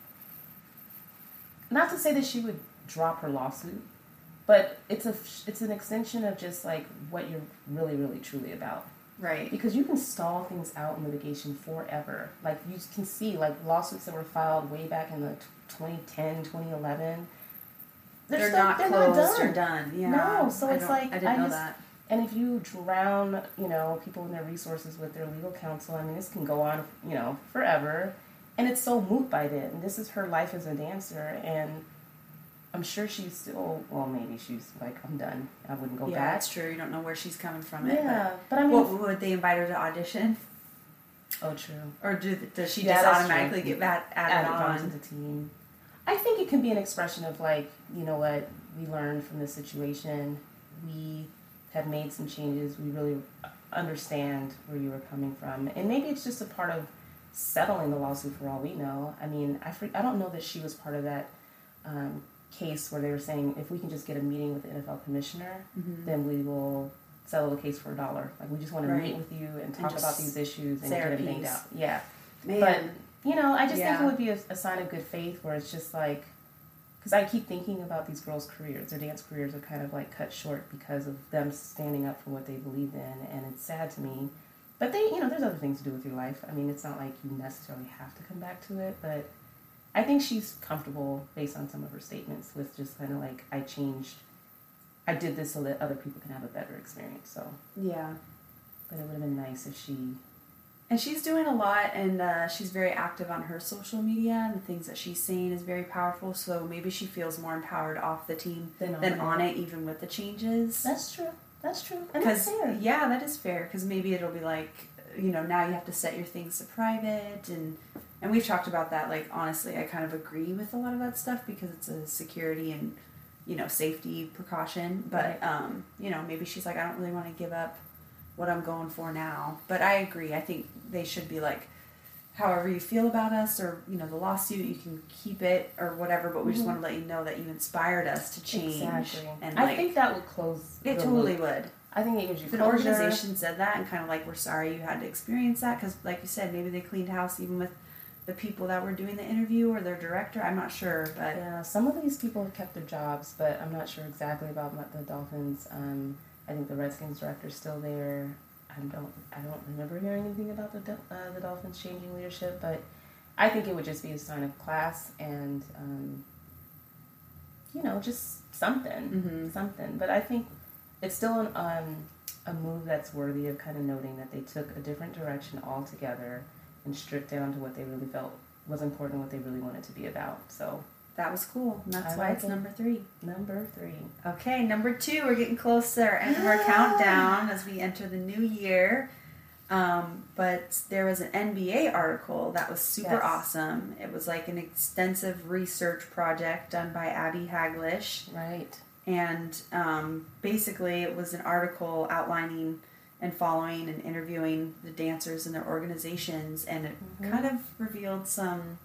Not to say that she would drop her lawsuit, but it's a it's an extension of just like what you're really really truly about. Right. Because you can stall things out in litigation forever. Like you can see like lawsuits that were filed way back in the 2010, 2011. They're, still- not they're closed done. or done. Yeah. No, so I it's like, I didn't I know just- that. And if you drown, you know, people in their resources with their legal counsel, I mean, this can go on, you know, forever. And it's so moot by then. This is her life as a dancer, and I'm sure she's still, well, maybe she's like, I'm done. I wouldn't go yeah, back. that's true. You don't know where she's coming from. It, Yeah, but I mean, what, would they invite her to audition, oh, true. or do, does she Yeah, just automatically true. get that added added on to the team. I think it can be an expression of like, you know what, we learned from this situation. We have made some changes. We really understand where you were coming from, and maybe it's just a part of settling the lawsuit for all we know. I mean, I fre- I don't know that she was part of that um, case where they were saying if we can just get a meeting with the NFL commissioner, Mhm. then we will settle the case for a dollar. Like we just want to Right. meet with you and talk just about these issues and get it made out. Yeah. Man, But you know, I just think it would be a, a sign of good faith where it's just like, because I keep thinking about these girls' careers. Their dance careers are kind of like cut short because of them standing up for what they believed in, and it's sad to me. But they, you know, there's other things to do with your life. I mean, it's not like you necessarily have to come back to it, but I think she's comfortable based on some of her statements with just kind of like, I changed, I did this so that other people can have a better experience. So, yeah. but it would have been nice if she And she's doing a lot, and uh, she's very active on her social media, and the things that she's saying is very powerful. So maybe she feels more empowered off the team Than on than it. on it, even with the changes. That's true. That's true. And that's fair. yeah, that is fair. Because maybe it'll be like, you know, now you have to set your things to private, and and we've talked about that. Like honestly, I kind of agree with a lot of that stuff because it's a security and you know safety precaution. But Right. um, you know, maybe she's like, I don't really want to give up what I'm going for now. But I agree. I think they should be like. However you feel about us, or you know the lawsuit, you can keep it or whatever. But we just Mhm. want to let you know that you inspired us to change. Exactly. And I think that would close. it totally loop. would. I think it gives you If an organization said that and kind of like we're sorry you had to experience that because like you said maybe they cleaned house even with the people that were doing the interview or their director i'm not sure but Yeah, some of these people have kept their jobs, but I'm not sure exactly about what the Dolphins. Um, I think the Redskins director's still there. I don't. I don't remember hearing anything about the uh, the Dolphins changing leadership, but I think it would just be a sign of class and, um, you know, just something, Mhm. something. But I think it's still an, um, a move that's worthy of kind of noting that they took a different direction altogether and stripped down to what they really felt was important, what they really wanted to be about. So that was cool. And that's I why like it's it. number three. Number three. Okay, number two, we're getting close to our end of our countdown as we enter the new year. Um, but there was an NBA article that was super Yes. awesome. It was like an extensive research project done by Abby Haglage. Right. And um, basically, it was an article outlining and following and interviewing the dancers and their organizations. And it Mhm. kind of revealed some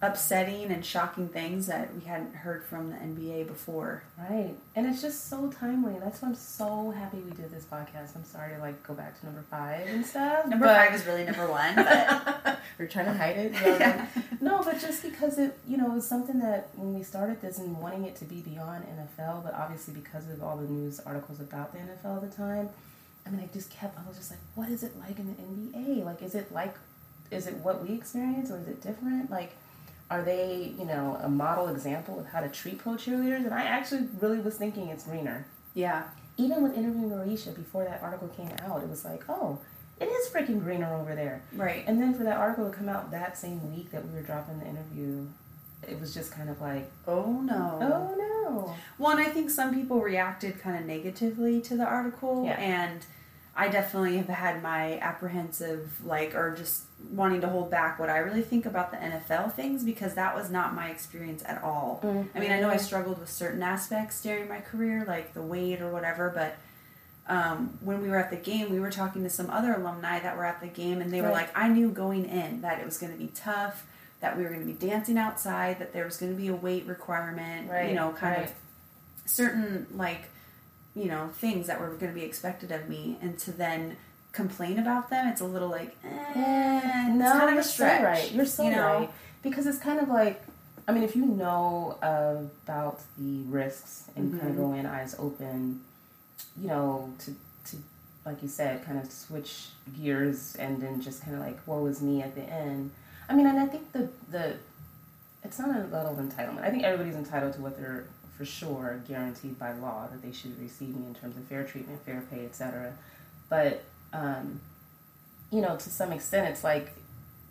upsetting and shocking things that we hadn't heard from the NBA before. Right. And it's just so timely. That's why I'm so happy we did this podcast. I'm sorry to like go back to number five and stuff. Number but- five is really number one, but We're trying to hide it. Yeah. No, but just because it, you know, it was something that when we started this and wanting it to be beyond NFL, but obviously because of all the news articles about the NFL at the time, I mean, I just kept, I was just like, what is it like in the NBA? Like, is it like, is it what we experience or is it different? Like, are they, you know, a model example of how to treat pro cheerleaders? And I actually really was thinking it's greener yeah, even with interviewing Marisha before that article came out, it was like, oh, it is freaking greener over there. right. And then for that article to come out that same week that we were dropping the interview, it was just kind of like, Oh no. oh no. Well, and I think some people reacted kind of negatively to the article, Yeah. and I definitely have had my apprehensive, like, or just wanting to hold back what I really think about the NFL things because that was not my experience at all. I mean, I know I struggled with certain aspects during my career, like the weight or whatever, but um, when we were at the game, we were talking to some other alumni that were at the game, and they were like, I knew going in that it was going to be tough, that we were going to be dancing outside, that there was going to be a weight requirement, Right, you know, kind right. of certain, like, you know, things that were going to be expected of me, and to then complain about them, it's a little like, eh, it's no, kind of you're a stretch. so right. You're so you know? right. Because it's kind of like, I mean, if you know about the risks and kind of go in eyes open, you know, to, to, like you said, kind of switch gears and then just kind of like, woe is me at the end. I mean, and I think the, the, it's not a level of entitlement. I think everybody's entitled to what they're for sure guaranteed by law that they should be receiving in terms of fair treatment, fair pay, etc. But um, you know, to some extent, it's like,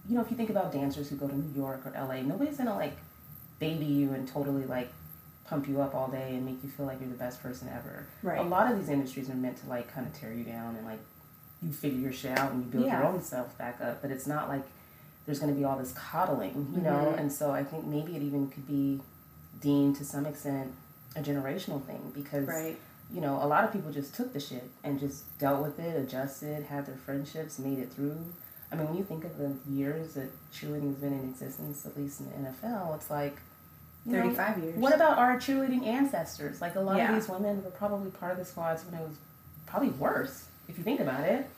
you know, if you think about dancers who go to New York or LA, nobody's gonna like baby you and totally like pump you up all day and make you feel like you're the best person ever. Right. A lot of these industries are meant to like kind of tear you down and like you figure your shit out and you build your own self back up. But it's not like there's going to be all this coddling, you know. Mhm. And so I think maybe it even could be deemed to some extent a generational thing because Right. you know, a lot of people just took the shit and just dealt with it, adjusted, had their friendships, made it through. I mean, when you think of the years that cheerleading's been in existence, at least in the NFL, it's like you know, 35 years. What about our cheerleading ancestors? Like a lot Yeah. of these women were probably part of the squads when it was probably worse, if you think about it.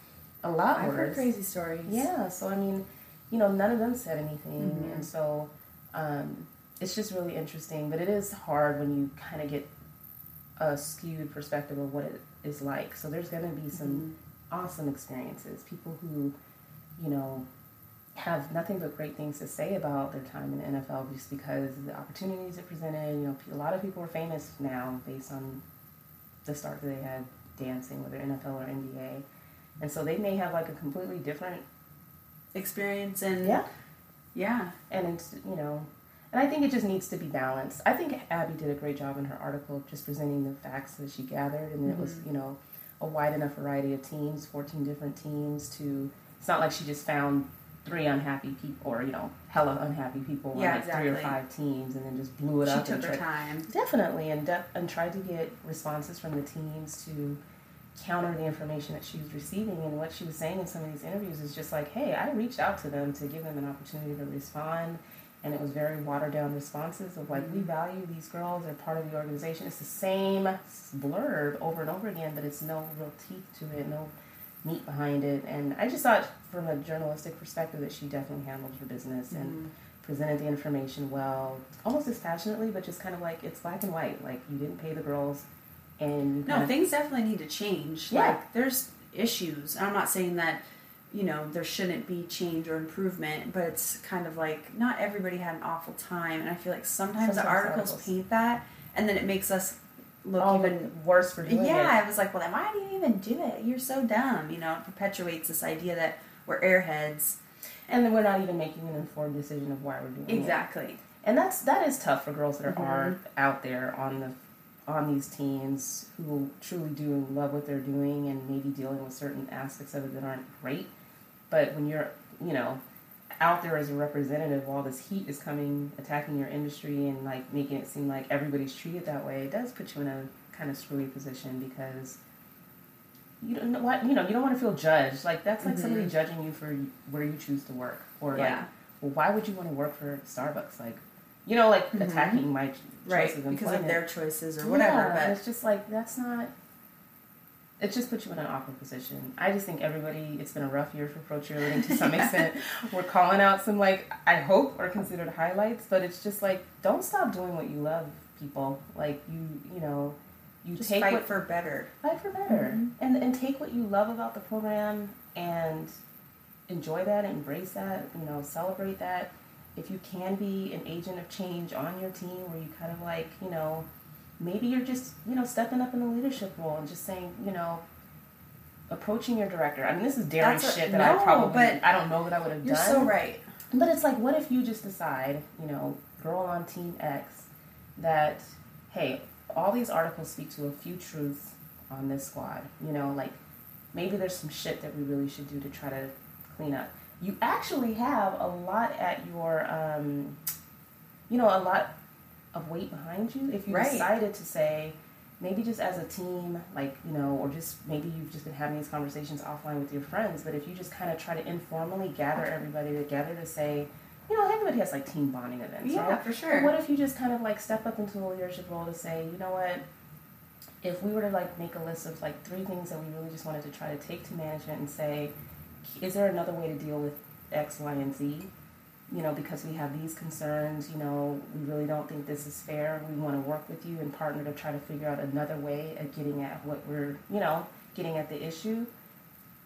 A lot I've worse. heard crazy stories. Yeah, so I mean, you know, none of them said anything, Mhm. and so um, it's just really interesting. But it is hard when you kind of get a skewed perspective of what it is like. So there's going to be some mm-hmm. awesome experiences. People who, you know, have nothing but great things to say about their time in the NFL just because of the opportunities it presented. You know, a lot of people are famous now based on the start that they had dancing, whether NFL or NBA. And so they may have like a completely different Experience and yeah, yeah. and it's you know, and I think it just needs to be balanced. I think Abby did a great job in her article of just presenting the facts that she gathered, and it was Mm-hmm. you know a wide enough variety of teams, fourteen different teams. To it's not like she just found three unhappy people or you know hella unhappy people Yeah, on like three or five teams, and then just blew it She up She took her tried- time. Definitely, and de- and tried to get responses from the teams to counter the information that she was receiving. And what she was saying in some of these interviews is just like, hey, I reached out to them to give them an opportunity to respond. And it was very watered down responses of like, we value these girls, they're part of the organization. It's the same blurb over and over again, but it's no real teeth to it, no meat behind it. And I just thought, from a journalistic perspective, that she definitely handled her business and Mm-hmm. presented the information well, almost dispassionately, but just kind of like it's black and white. Like you didn't pay the girls, and No, things definitely need to change. Yeah. Like there's issues. I'm not saying that you know there shouldn't be change or improvement, but it's kind of like not everybody had an awful time, and I feel like sometimes, the articles articles. paint that, and then it makes us look all even worse for doing it. yeah, it. I was like, well, then why do you even do it? You're so dumb. You know, it perpetuates this idea that we're airheads. And then we're not even making an informed decision of why we're doing it. Exactly. and that's that is tough for girls that are, Mm-hmm. are out there on the on these teams who truly do love what they're doing and maybe dealing with certain aspects of it that aren't great. But when you're, you know, out there as a representative while this heat is coming, attacking your industry and like making it seem like everybody's treated that way, it does put you in a kind of screwy position because you don't know what you know you don't want to feel judged. Like that's like somebody mm-hmm. judging you for where you choose to work or like, Yeah. well, why would you want to work for Starbucks? Like, you know, like mm-hmm. attacking my ch- right because of their choices or whatever. Yeah, but it's just like that's not. It just puts you in an awkward position. I just think everybody. It's been a rough year for pro cheerleading to some extent. We're calling out some like I hope are considered highlights, but it's just like don't stop doing what you love, people. Like you, you know, you just take fight what for better. fight for better mm-hmm. and and take what you love about the program and enjoy that embrace that you know celebrate that if you can be an agent of change on your team where you kind of like you know maybe you're just you know stepping up in the leadership role and just saying you know approaching your director i mean this is daring That's a- shit that i probably but i don't know that i would have You're done so right. but it's like, what if you just decide, you know, girl on Team X, that, hey, all these articles speak to a few truths on this squad. You know, like maybe there's some shit that we really should do to try to clean up. You actually have a lot at your, um, you know, a lot of weight behind you if you Right. decided to say, maybe just as a team, like, you know, or just maybe you've just been having these conversations offline with your friends, but if you just kind of try to informally gather everybody together to say, you know, everybody has like team bonding events, Yeah, right? for But sure. what if you just kind of like step up into the leadership role to say, you know what, if we were to like make a list of like three things that we really just wanted to try to take to management and say, is there another way to deal with X, Y, and Z? You know, because we have these concerns, you know, we really don't think this is fair. We want to work with you and partner to try to figure out another way of getting at what we're, you know, getting at the issue.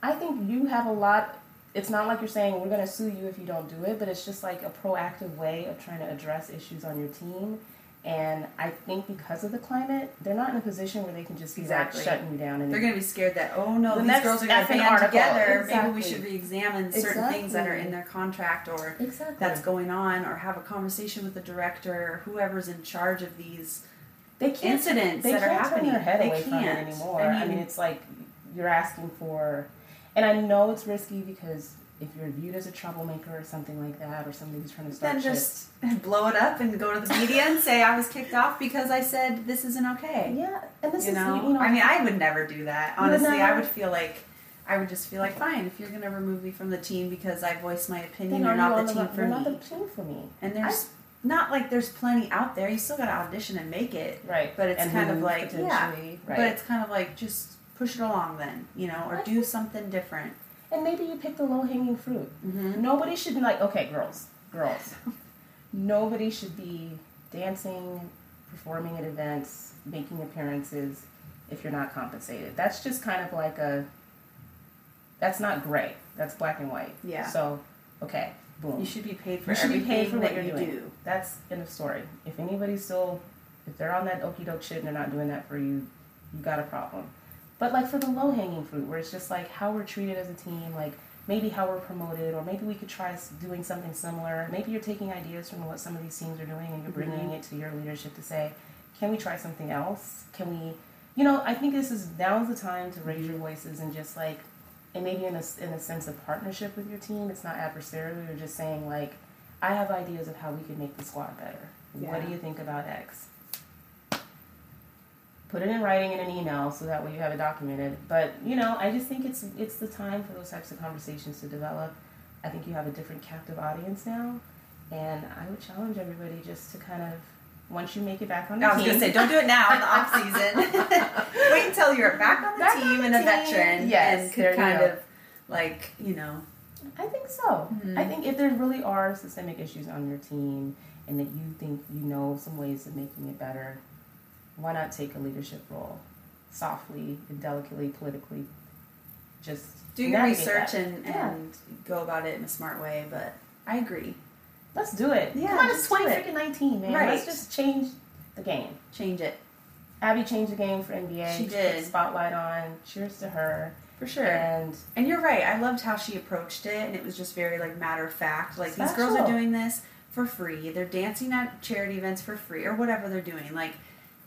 I think you have a lot. It's not like you're saying we're going to sue you if you don't do it, but it's just like a proactive way of trying to address issues on your team. And I think because of the climate, they're not in a position where they can just be Exactly. like shutting you down. And They're going to be scared that oh no, The these girls are going to band article. together. Maybe we should re-examine certain things that are in their contract or exactly that's going on, or have a conversation with the director or whoever's in charge of these. they can't incidents they that are can't happening. turn their head They away from it can't. anymore. I I mean, mean- it's like you're asking for, and I know it's risky because if you're viewed as a troublemaker or something like that, or somebody who's trying to start Then shit, just blow it up and go to the media and say I was kicked off because I said this isn't okay. yeah, and this you is know? you know I mean, I would never do that. You would Honestly, I would feel like I would just feel like fine if you're going to remove me from the team because I voiced my opinion. then You're are you not on the team you're for not me. the team for me. And there's not like there's plenty out there. You still got to audition and make it. Right, But it's and kind of like yeah. potentially, right. But it's kind of like just push it along then, you know, or I do something different. And maybe you pick the low hanging fruit. Mm-hmm. Nobody should be like, okay, girls, girls. Nobody should be dancing, performing at events, making appearances if you're not compensated. That's just kind of like a, that's not gray. That's black and white. Yeah. So, okay, boom. You should be paid for You should be paid for what you doing. do. That's end of story. If anybody's still, if they're on that okey doke shit and they're not doing that for you, you got a problem. But like for the low hanging fruit, where it's just like how we're treated as a team, like maybe how we're promoted, or maybe we could try doing something similar. Maybe you're taking ideas from what some of these teams are doing and you're bringing mm-hmm. it to your leadership to say, can we try something else? Can we, you know, I think this is now's the time to raise your mm-hmm. voices and just like, and maybe in a, in a sense of partnership with your team. It's not adversarial. You're just saying like, I have ideas of how we could make the squad better. What do you think about X? Put it in writing in an email so that way you have it documented. But you know, I just think it's it's the time for those types of conversations to develop. I think you have a different captive audience now, and I would challenge everybody just to kind of once you make it back on the team. I was gonna say, don't do it now in the off season. Wait until you're back on the Back on team the and a veteran, Yes, and kind of like you know, I think so. Mhm. I think if there really are systemic issues on your team and that you think you know some ways of making it better, why not take a leadership role softly and delicately, politically? Just do your research that. and Yeah. and go about it in a smart way. But I agree. let's do it. Yeah, Come on, it's twenty freaking nineteen, man. Right. Let's just change the game. Change it Abby changed the game for NBA. She put did. the spotlight on. Cheers to her. for sure. And And you're right. I loved how she approached it, and it was just very like matter of fact. Like these girls are doing this. for free. They're dancing at charity events for free or whatever they're doing. Like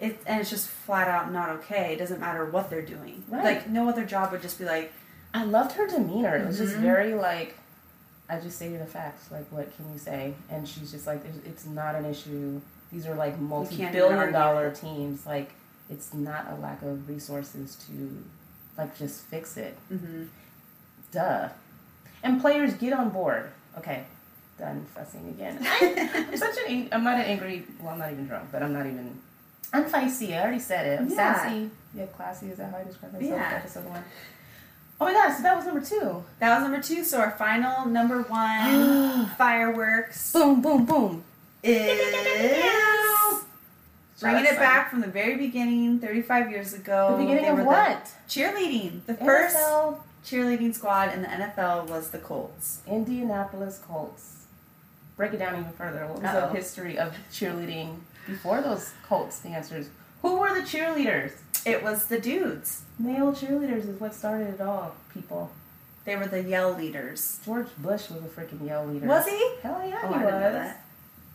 it and it's just flat out not okay. It doesn't matter what they're doing. Right. Like no other job would just be like, I loved her demeanor. It was just Mhm. very like, I just say the facts. Like, what can you say? And she's just like, "It's- it's not an issue. These are like multi-billion-dollar teams. Like, it's not a lack of resources to, like, just fix it. mm-hmm. Duh. And players get on board. Okay, done fussing again. I'm such an. I'm not an angry. Well, I'm not even drunk, but I'm not even. I'm feisty. I already said it. I'm Yeah. sassy. Yeah, classy. Is that how I describe myself? Yeah. Episode one. Oh my gosh, so that was number two. That was number two. So our final number one fireworks Boom, boom, boom. is bringing it back from the very beginning, 35 years ago. The beginning of what? Cheerleading. The first NFL cheerleading squad in the NFL was the Colts. Indianapolis Colts. Break it down even further. What was Uh-oh. the history of cheerleading before those Colts dancers? Who were the cheerleaders? It was the dudes. Male cheerleaders is what started it all, people. They were the yell leaders. George Bush was a freaking yell leader. Was he? Hell yeah, Oh, he I was.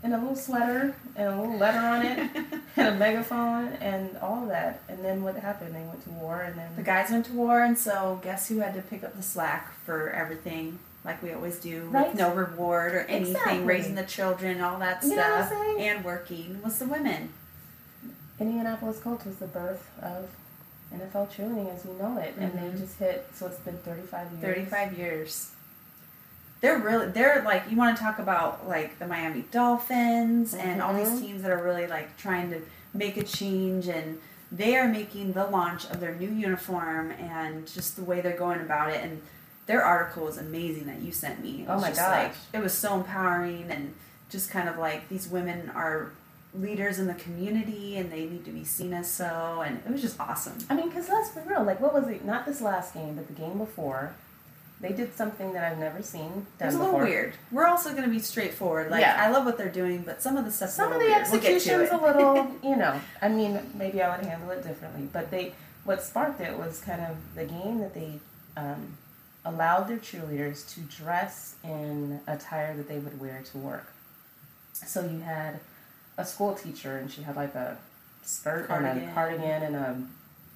And a little sweater and a little letter on it and a megaphone and all of that. And then what happened? They went to war and then The guys went to war, and so guess who had to pick up the slack for everything, like we always do, Right. with no reward or anything, Exactly. raising the children, all that You know what I'm stuff, and working was the women. Indianapolis Colts was the birth of NFL cheerleading as we know it, and Mhm. they just hit. So it's been 35 years. 35 years. They're really they're like you want to talk about like the Miami Dolphins and all these Mhm. teams that are really like trying to make a change and they are making the launch of their new uniform and just the way they're going about it and their article was amazing that you sent me. It Oh was my just, gosh. Like, it was so empowering and just kind of like these women are leaders in the community and they need to be seen as so and it was just awesome. I mean, because let's be real. Like, what was it? Not this last game, but the game before. They did something that I've never seen It was a before. little weird. We're also going to be straightforward. Like Yeah. I love what they're doing, but some of the stuff. Some a of the weird. We'll executions—a little, you know. I mean, maybe I would handle it differently. But they, what sparked it was kind of the game that they um, allowed their cheerleaders to dress in attire that they would wear to work. So you had a school teacher, and she had like a skirt and a cardigan and a,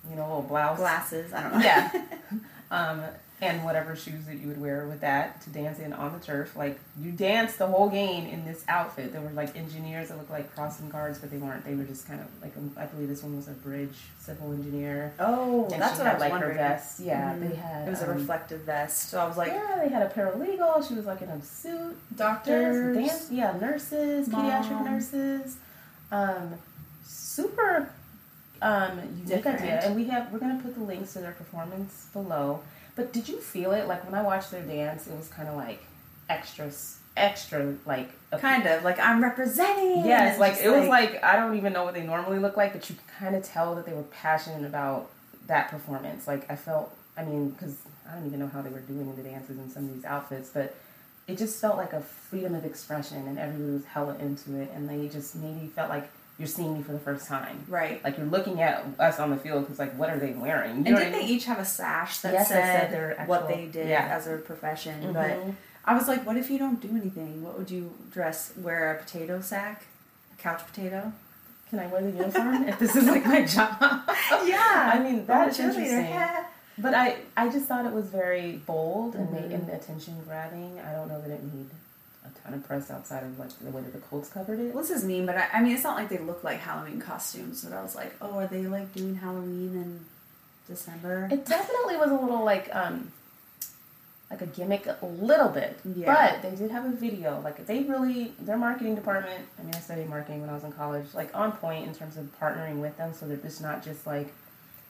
you know, little blouse. glasses. I don't know. Yeah. um, and whatever shoes that you would wear with that to dance in on the turf. Like you danced the whole game in this outfit. There were like engineers that looked like crossing guards, but they weren't. They were just kind of like um, I believe this one was a bridge civil engineer. oh, And that's what I was like her vest. Yeah, Mhm. they had. It was a um, reflective vest. So I was like, yeah, they had a paralegal. She was like in a suit. doctors. Dance, yeah, nurses, pediatric nurses. Um, super um, unique Different. idea, and we have we're gonna put the links to their performance below. But did you feel it like when I watched their dance? It was kind of like extra, extra like a- Kind of like I'm representing. Yes, like it was like I don't even know what they normally look like, but you could kind of tell that they were passionate about that performance. Like I felt, I mean, because I don't even know how they were doing the dances in some of these outfits, but it just felt like a freedom of expression, and everybody was hella into it, and they just maybe felt like you're seeing me for the first time. right. Like you're looking at us on the field because like what are they wearing? You And know did I they mean? each have a sash that Yes, said, their what they did yeah. as a profession? Mhm. But I was like, what if you don't do anything? What would you dress? Wear a potato sack, a couch potato? Can I wear the uniform if this is like my job? yeah, I mean, that's interesting. Yeah. But I, I just thought it was very bold and, Mhm. made, and attention grabbing. I don't know that it made a ton of press outside of like the way that the Colts covered it. Well, this is mean, but I, I mean, it's not like they look like Halloween costumes. But I was like, oh, are they like doing Halloween in December? It definitely was a little like um, like a gimmick a little bit. Yeah. But they did have a video. Like they really their marketing department. I mean, I studied marketing when I was in college. Like on point in terms of partnering with them, so they're just not just like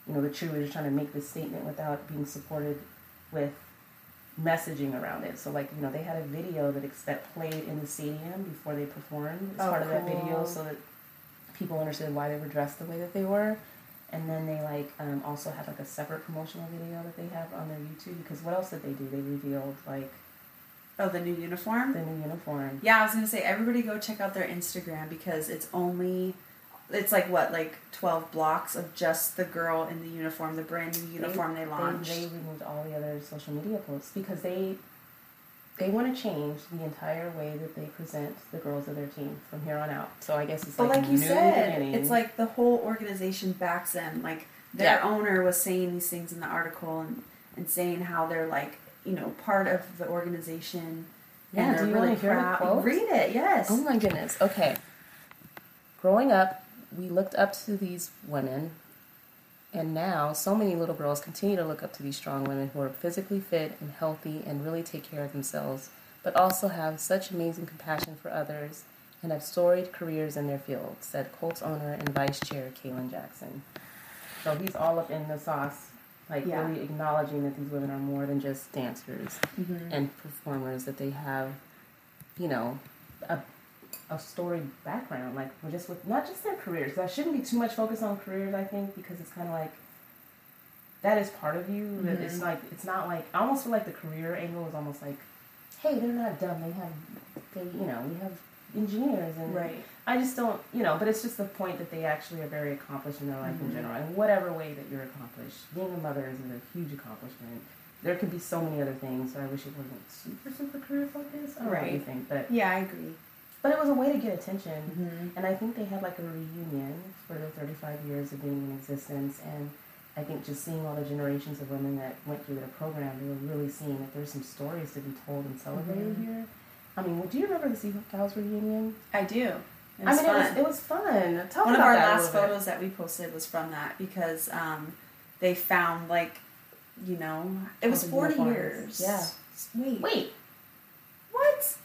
you know the cheerleaders trying to make this statement without being supported with messaging around it. So like you know they had a video that that played in the stadium before they performed as Oh, part of that video, so that people understood why they were dressed the way that they were. And then they like um, also had like a separate promotional video that they have on their YouTube because what else did they do? They revealed like oh, the new uniform. the new uniform. Yeah, I was gonna say everybody go check out their Instagram because it's only it's like what like twelve blocks of just the girl in the uniform, the brand new uniform they, launched. They, they removed all the other social media posts because they they want to change the entire way that they present the girls of their team from here on out. So I guess it's But like, like you said, beginning. it's like the whole organization backs them. Like their Yeah. owner was saying these things in the article and, and saying how they're like, you know, part of the organization. Yeah, and do you really wanna hear the proud. Read it, yes. Oh my goodness. Okay. Growing up, we looked up to these women, and now so many little girls continue to look up to these strong women who are physically fit and healthy and really take care of themselves, but also have such amazing compassion for others and have storied careers in their field, said Colts owner and vice chair Kalen Jackson. So he's all up in the sauce, like Yeah. really acknowledging that these women are more than just dancers Mhm. and performers that they have, you know, a, a story background. Like we're just with not just their careers. That shouldn't be too much focus on careers. I think because it's kind of like that is part of you. That It's like it's not like I almost feel like the career angle is almost like, hey, they're not dumb. They have, they you know, we have engineers and Right. I just don't, you know, but it's just the point that they actually are very accomplished in their life in Mhm. general. And whatever way that you're accomplished, being a mother is a huge accomplishment. There could be so many other things, so I wish it wasn't super, super career focused. I don't know what you think, but Yeah, I agree. But it was a way to get attention. Mm-hmm. And I think they had like a reunion for the 35 years of being in existence. And I think just seeing all the generations of women that went through the program, they were really seeing that there's some stories to be told and celebrated Mhm. here. I mean, well, do you remember the Sea Gals reunion? I do. I mean, fun. it was, it was fun. Tell One of our last photos that we posted was from that because um, they found like, you know, it was forty uniforms. years. Yeah. Wait. Wait, What?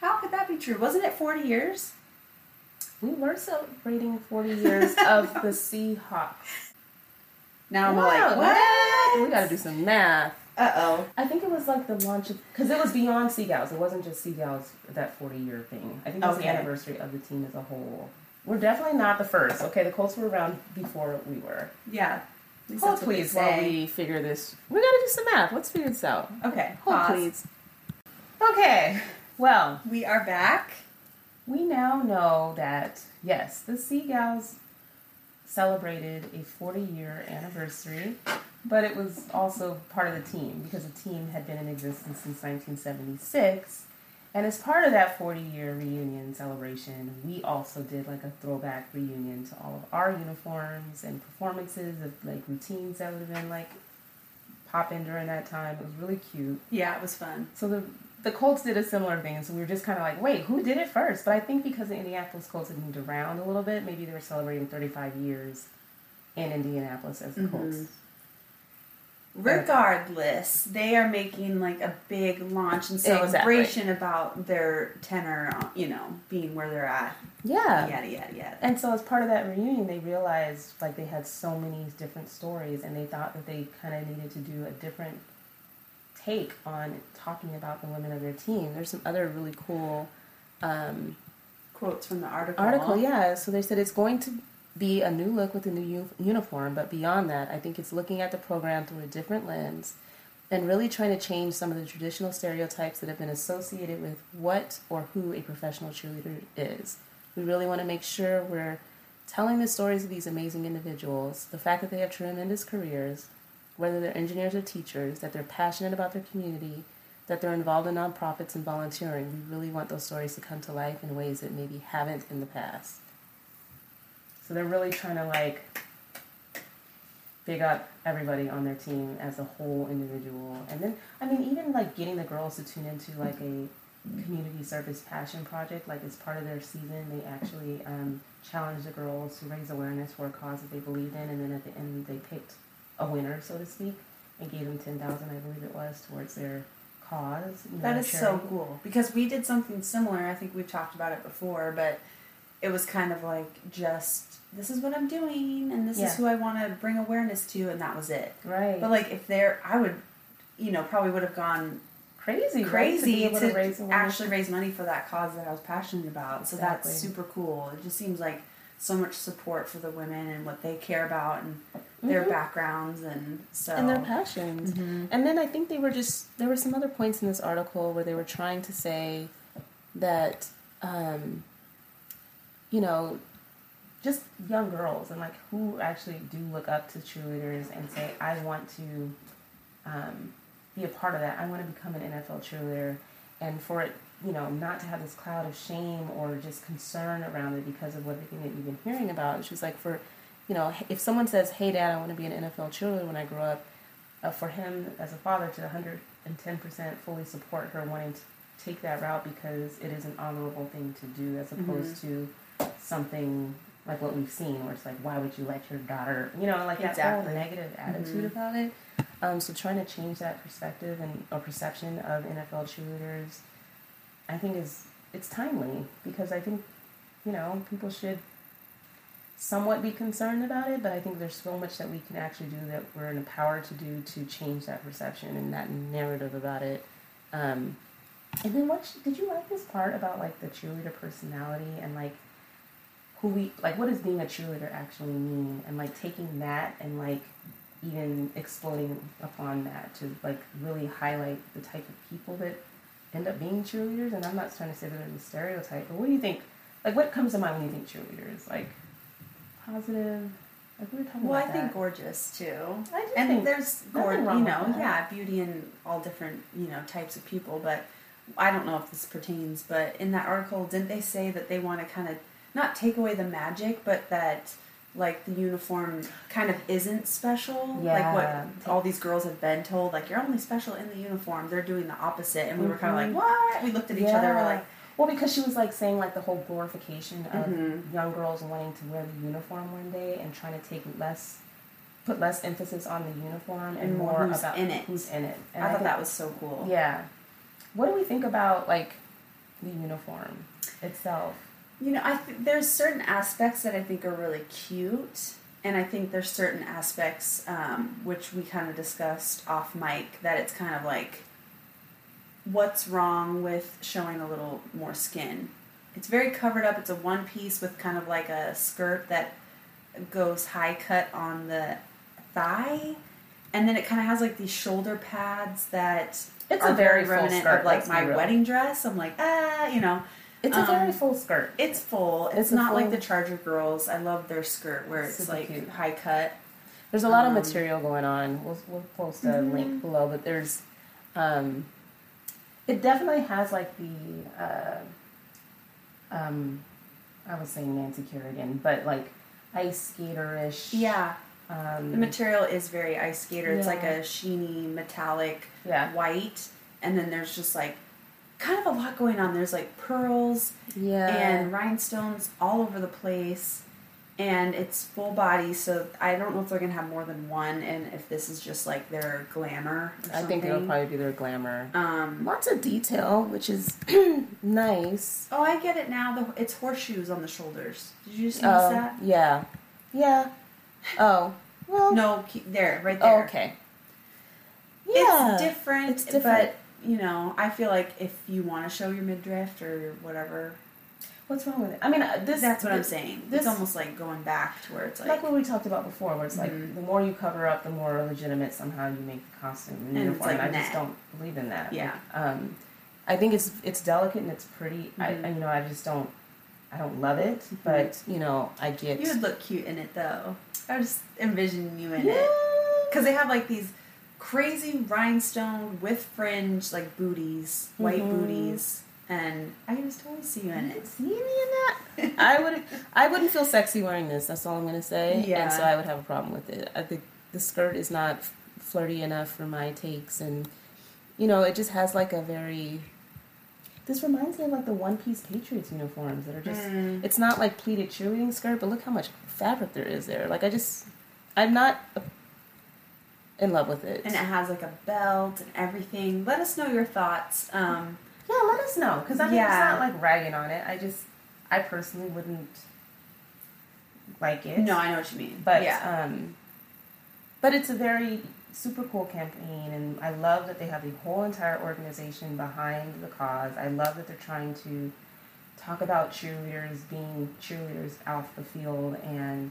How could that be true? Wasn't it forty years? we were celebrating 40 years of the Seahawks. Now I'm like, what? We got to do some math. Uh oh. I think it was like the launch of because it was beyond Sea Gals. It wasn't just Sea Gals that forty year thing. I think it was Okay. the anniversary of the team as a whole. We're definitely not the first. Okay, the Colts were around before we were. Yeah. Hold that's what they please while we figure this. We gotta do some math. Let's figure this out. Okay. Hold pause. please. Okay. Well, We are back. we now know that yes, the Sea Gals celebrated a 40 year anniversary, but it was also part of the team because the team had been in existence since 1976. And as part of that 40 year reunion celebration, we also did like a throwback reunion to all of our uniforms and performances of like routines that would have been like pop in during that time. It was really cute. Yeah, it was fun. So the the Colts did a similar thing, so we were just kind of like, wait, who did it first? But I think because the Indianapolis Colts had moved around a little bit, maybe they were celebrating 35 years in Indianapolis as the Mhm. Colts. Regardless, they are making like a big launch and Exactly. celebration about their tenor, you know, being where they're at. Yeah. Yada yada yada. And so as part of that reunion, they realized like they had so many different stories, and they thought that they kind of needed to do a different take on talking about the women of their team. There's some other really cool um, Quotes from the article. article yeah so they said it's going to be a new look with a new u- uniform but beyond that i think it's looking at the program through a different lens and really trying to change some of the traditional stereotypes that have been associated with what or who a professional cheerleader is we really want to make sure we're telling the stories of these amazing individuals the fact that they have tremendous careers whether they're engineers or teachers that they're passionate about their community that they're involved in nonprofits and volunteering. We really want those stories to come to life in ways that maybe haven't in the past. So they're really trying to like big up everybody on their team as a whole individual. And then I mean even like getting the girls to tune into like a community service passion project, like as part of their season, they actually um, challenged the girls to raise awareness for a cause that they believed in and then at the end they picked a winner, so to speak, and gave them ten thousand, I believe it was, towards their cause. you know, That so cool because we did something similar. I think we've talked about it before, but it was kind of like just this is what I'm doing and this Yeah. is who I want to bring awareness to, and that was it. Right. But like if there, I would, you know, probably would have gone crazy, right? To crazy to, to raise actually raise money for that cause that I was passionate about. So that's super cool. It just seems like so much support for the women and what they care about and their Mhm. backgrounds and so and their passions. Mhm. And then I think they were just there were some other points in this article where they were trying to say that um, you know just young girls and like who actually do look up to cheerleaders and say I want to um, be a part of that. I want to become an NFL cheerleader, and for it, you know, not to have this cloud of shame or just concern around it because of everything that you've been hearing about. Just like for, you know, if someone says, "Hey, Dad, I want to be an NFL cheerleader when I grow up," uh, for him as a father to 110% fully support her wanting to take that route because it is an honorable thing to do as opposed to something like what we've seen where it's like why would you let your daughter you know like that whole negative attitude about it. Um, so trying to change that perspective and or perception of nfl cheerleaders i think is it's timely because i think you know people should somewhat be concerned about it but i think there's so much that we can actually do that we're empowered to do to change that perception and that narrative about it. Um, and then what did you like this part about like the cheerleader personality and like who we like what does being a cheerleader actually mean? And like taking that and like even exploding upon that to like really highlight the type of people that end up being cheerleaders and I'm not trying to say that there's a stereotype but what do you think like what comes to mind when you think cheerleaders? Like positive like we were talking Well, I about think gorgeous too. I do and think there's gorgeous, you know, yeah, beauty in all different, you know, types of people, but I don't know if this pertains, but in that article didn't they say that they want to kind of not take away the magic, but that like the uniform kind of isn't special, like what all these girls have been told, like you're only special in the uniform. They're doing the opposite, and we were kind of like, what? We looked at each other, we're like, Well, because she was like saying like the whole glorification of Mhm. young girls wanting to wear the uniform one day and trying to take less, put less emphasis on the uniform and, And more about in it. who's in it. And I, thought think- that was so cool. yeah. What do we think about like the uniform itself? You know, I th- there's certain aspects that I think are really cute, and I think there's certain aspects um, which we kind of discussed off mic that it's kind of like, what's wrong with showing a little more skin? It's very covered up. It's a one piece with kind of like a skirt that goes high cut on the thigh, and then it kind of has like these shoulder pads that It's are a very full remnant skirt, of like my real. wedding dress. I'm like, ah, you know. It's a very Um, full skirt. It's full. It's, It's not like the Charger girls. I love their skirt where it's like cute. high cut. There's a lot of um, material going on. We'll we'll post a Mhm. link below, but there's, um, it definitely has like the, uh, um, I was saying Nancy Kerrigan, but like ice skaterish. Yeah, Um, the material is very ice skater. It's like a sheeny metallic yeah. white, and then there's just like kind of a lot going on. There's like pearls Yeah. and rhinestones all over the place, and it's full body. So I don't know if they're gonna have more than one, and if this is just like their glamour. I think it'll probably be their glamour. Um, Lots of detail, which is nice. oh, I get it now. The, it's horseshoes on the shoulders. Did you see Oh, that? yeah. Yeah. Oh, well. No, there, right Oh, there. okay. Yeah. It's different, It's different. You know, I feel like if you want to show your midriff or whatever, What's wrong with it? I mean, uh, this. that's what I'm saying. this- it's almost like going back to where it's like, like, what we talked about before, where it's like the more you cover up, the more legitimate somehow you make the costume and, And uniform. like, and I just don't believe in that. Yeah. Like, um, I think it's it's delicate and it's pretty. I, Mhm. I you know I just don't I don't love it, but you know I get. you would look cute in it though. I just envision you in yeah. it because they have like these crazy rhinestone with fringe like booties, white Mhm. booties, and I can just totally see you in it. See me in that? I would. I wouldn't feel sexy wearing this. That's all I'm gonna say. Yeah. And so I would have a problem with it. I think the skirt is not flirty enough for my takes, and you know, it just has like a very. This reminds me of like the one piece Patriots uniforms that are just. Mm. It's not like pleated cheerleading skirt, but look how much fabric there is there. Like I just, I'm not in love with it. And it has like a belt and everything. Let us know your thoughts. Um, Yeah, let us know because I mean Yeah. it's not like ragging on it. I just, I personally wouldn't like it. no, I know what you mean. but yeah, um, but it's a very super cool campaign, and I love that they have the whole entire organization behind the cause. I love that they're trying to talk about cheerleaders being cheerleaders off the field and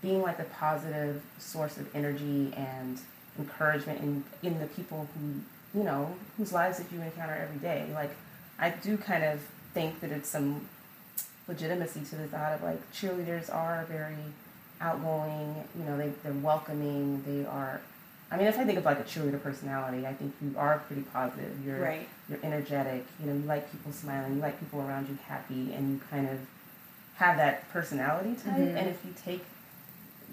being like a positive source of energy and encouragement in in the people who you know whose lives that you encounter every day. Like I do kind of think that it's some legitimacy to the thought of like cheerleaders are very outgoing. You know, they they're welcoming. They are I mean, if I think of like a cheerleader personality, I think you are pretty positive. You're Right. you're energetic. You know, you like people smiling. You like people around you happy, and you kind of have that personality type. Mhm. And if you take,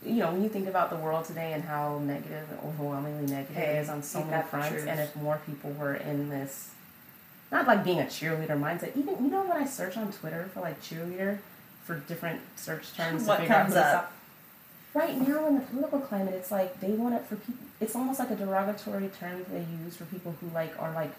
you know, when you think about the world today and how negative, overwhelmingly negative Hey, it is on so many fronts, and if more people were in this, not like being a cheerleader mindset. Even you know when I search on Twitter for like cheerleader for different search terms, to What figure out comes up? Right now in the political climate, it's like they want it for people. It's almost like a derogatory term that they use for people who like are like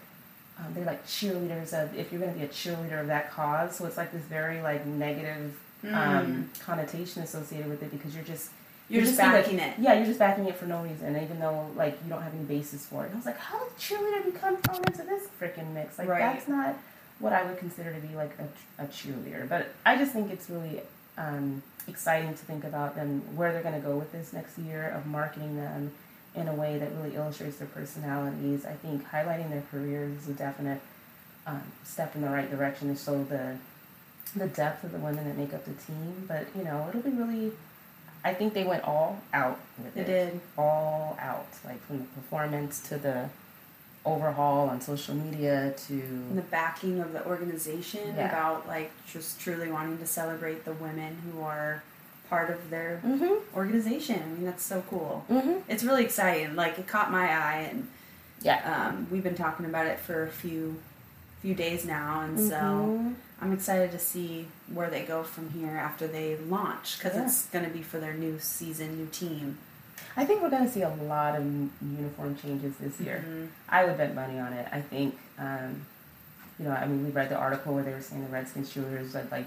um, they're like cheerleaders of if you're going to be a cheerleader of that cause. So it's like this very like negative um, connotation associated with it because you're just You're just a- backing it. Yeah, you're just backing it for no reason, even though like you don't have any basis for it. And I was like, how did cheerleader become thrown into this freaking mix? Like Right. that's not what I would consider to be like a, a cheerleader. But I just think it's really um, exciting to think about them where they're going to go with this next year of marketing them in a way that really illustrates their personalities. I think highlighting their careers is a definite um, step in the right direction to show the the depth of the women that make up the team. But you know, it'll be really. I think they went all out with They it. did. All out, like from the performance to the overhaul on social media to And the backing of the organization Yeah. about like just truly wanting to celebrate the women who are part of their mm-hmm, organization. I mean, that's so cool. mm-hmm. It's really exciting. Like it caught my eye, and yeah. um, we've been talking about it for a few few days now, and so Mhm. I'm excited to see where they go from here after they launch because Yeah. it's going to be for their new season, new team. I think we're going to see a lot of uniform changes this year. Mhm. I would bet money on it. I think, um, you know, I mean, we read the article where they were saying the Redskins cheerleaders had like,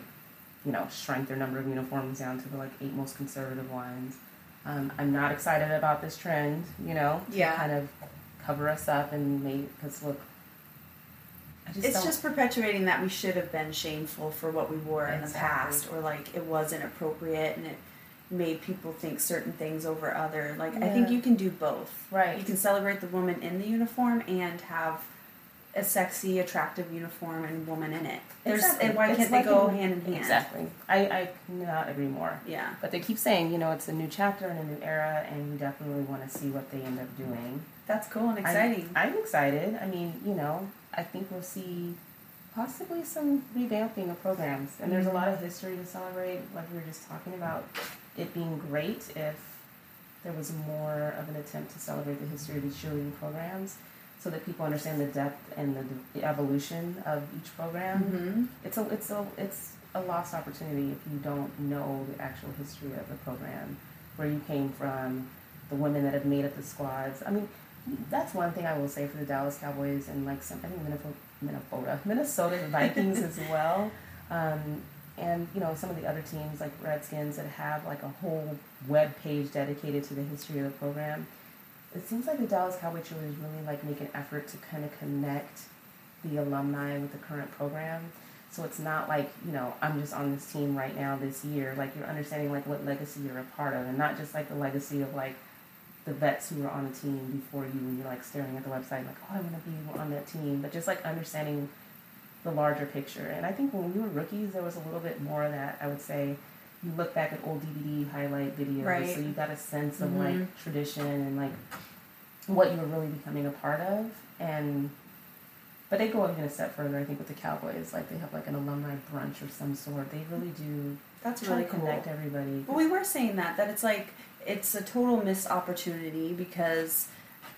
you know, shrank their number of uniforms down to the like eight most conservative ones. Um, I'm not excited about this trend, you know, to Yeah. kind of cover us up and make because look, just It's just perpetuating that we should have been shameful for what we wore in the past, or like it wasn't appropriate and it made people think certain things over other. Like I think you can do both. Right. You can celebrate the woman in the uniform and have a sexy, attractive uniform and woman in it. There's Exactly. and why It's can't like they go hand in hand? Exactly. I, I could not agree more. Yeah. But they keep saying, you know, it's a new chapter and a new era, and we definitely want to see what they end up doing. That's cool and I'm- exciting. I'm, excited. I mean, you know, I think we'll see possibly some revamping of programs. And there's a lot of history to celebrate, like we were just talking about it being great if there was more of an attempt to celebrate the history of the cheerleading programs so that people understand the depth and the, the evolution of each program. hmm It's a it's a it's a lost opportunity if you don't know the actual history of the program, where you came from, the women that have made up the squads. I mean, that's one thing I will say for the Dallas Cowboys and like some I think Minnesota, Minnesota, Vikings as well, um, and you know some of the other teams like Redskins that have like a whole web page dedicated to the history of the program. It seems like the Dallas Cowboy cheerleaders really like make an effort to kind of connect the alumni with the current program. So it's not like, you know, I'm just on this team right now this year. Like you're understanding like what legacy you're a part of and not just like the legacy of like the vets who were on the team before you and you're like staring at the website like, oh I wanna be on that team. But just like understanding the larger picture. And I think when we were rookies there was a little bit more of that, I would say. You look back at old DVD highlight videos, Right. so you got a sense of Mhm. like tradition and like what you were really becoming a part of and but they go even a step further, I think, with the Cowboys. Like they have like an alumni brunch or some sort. They really do That's really to cool. connect everybody. Well, we were saying that that it's like it's a total missed opportunity because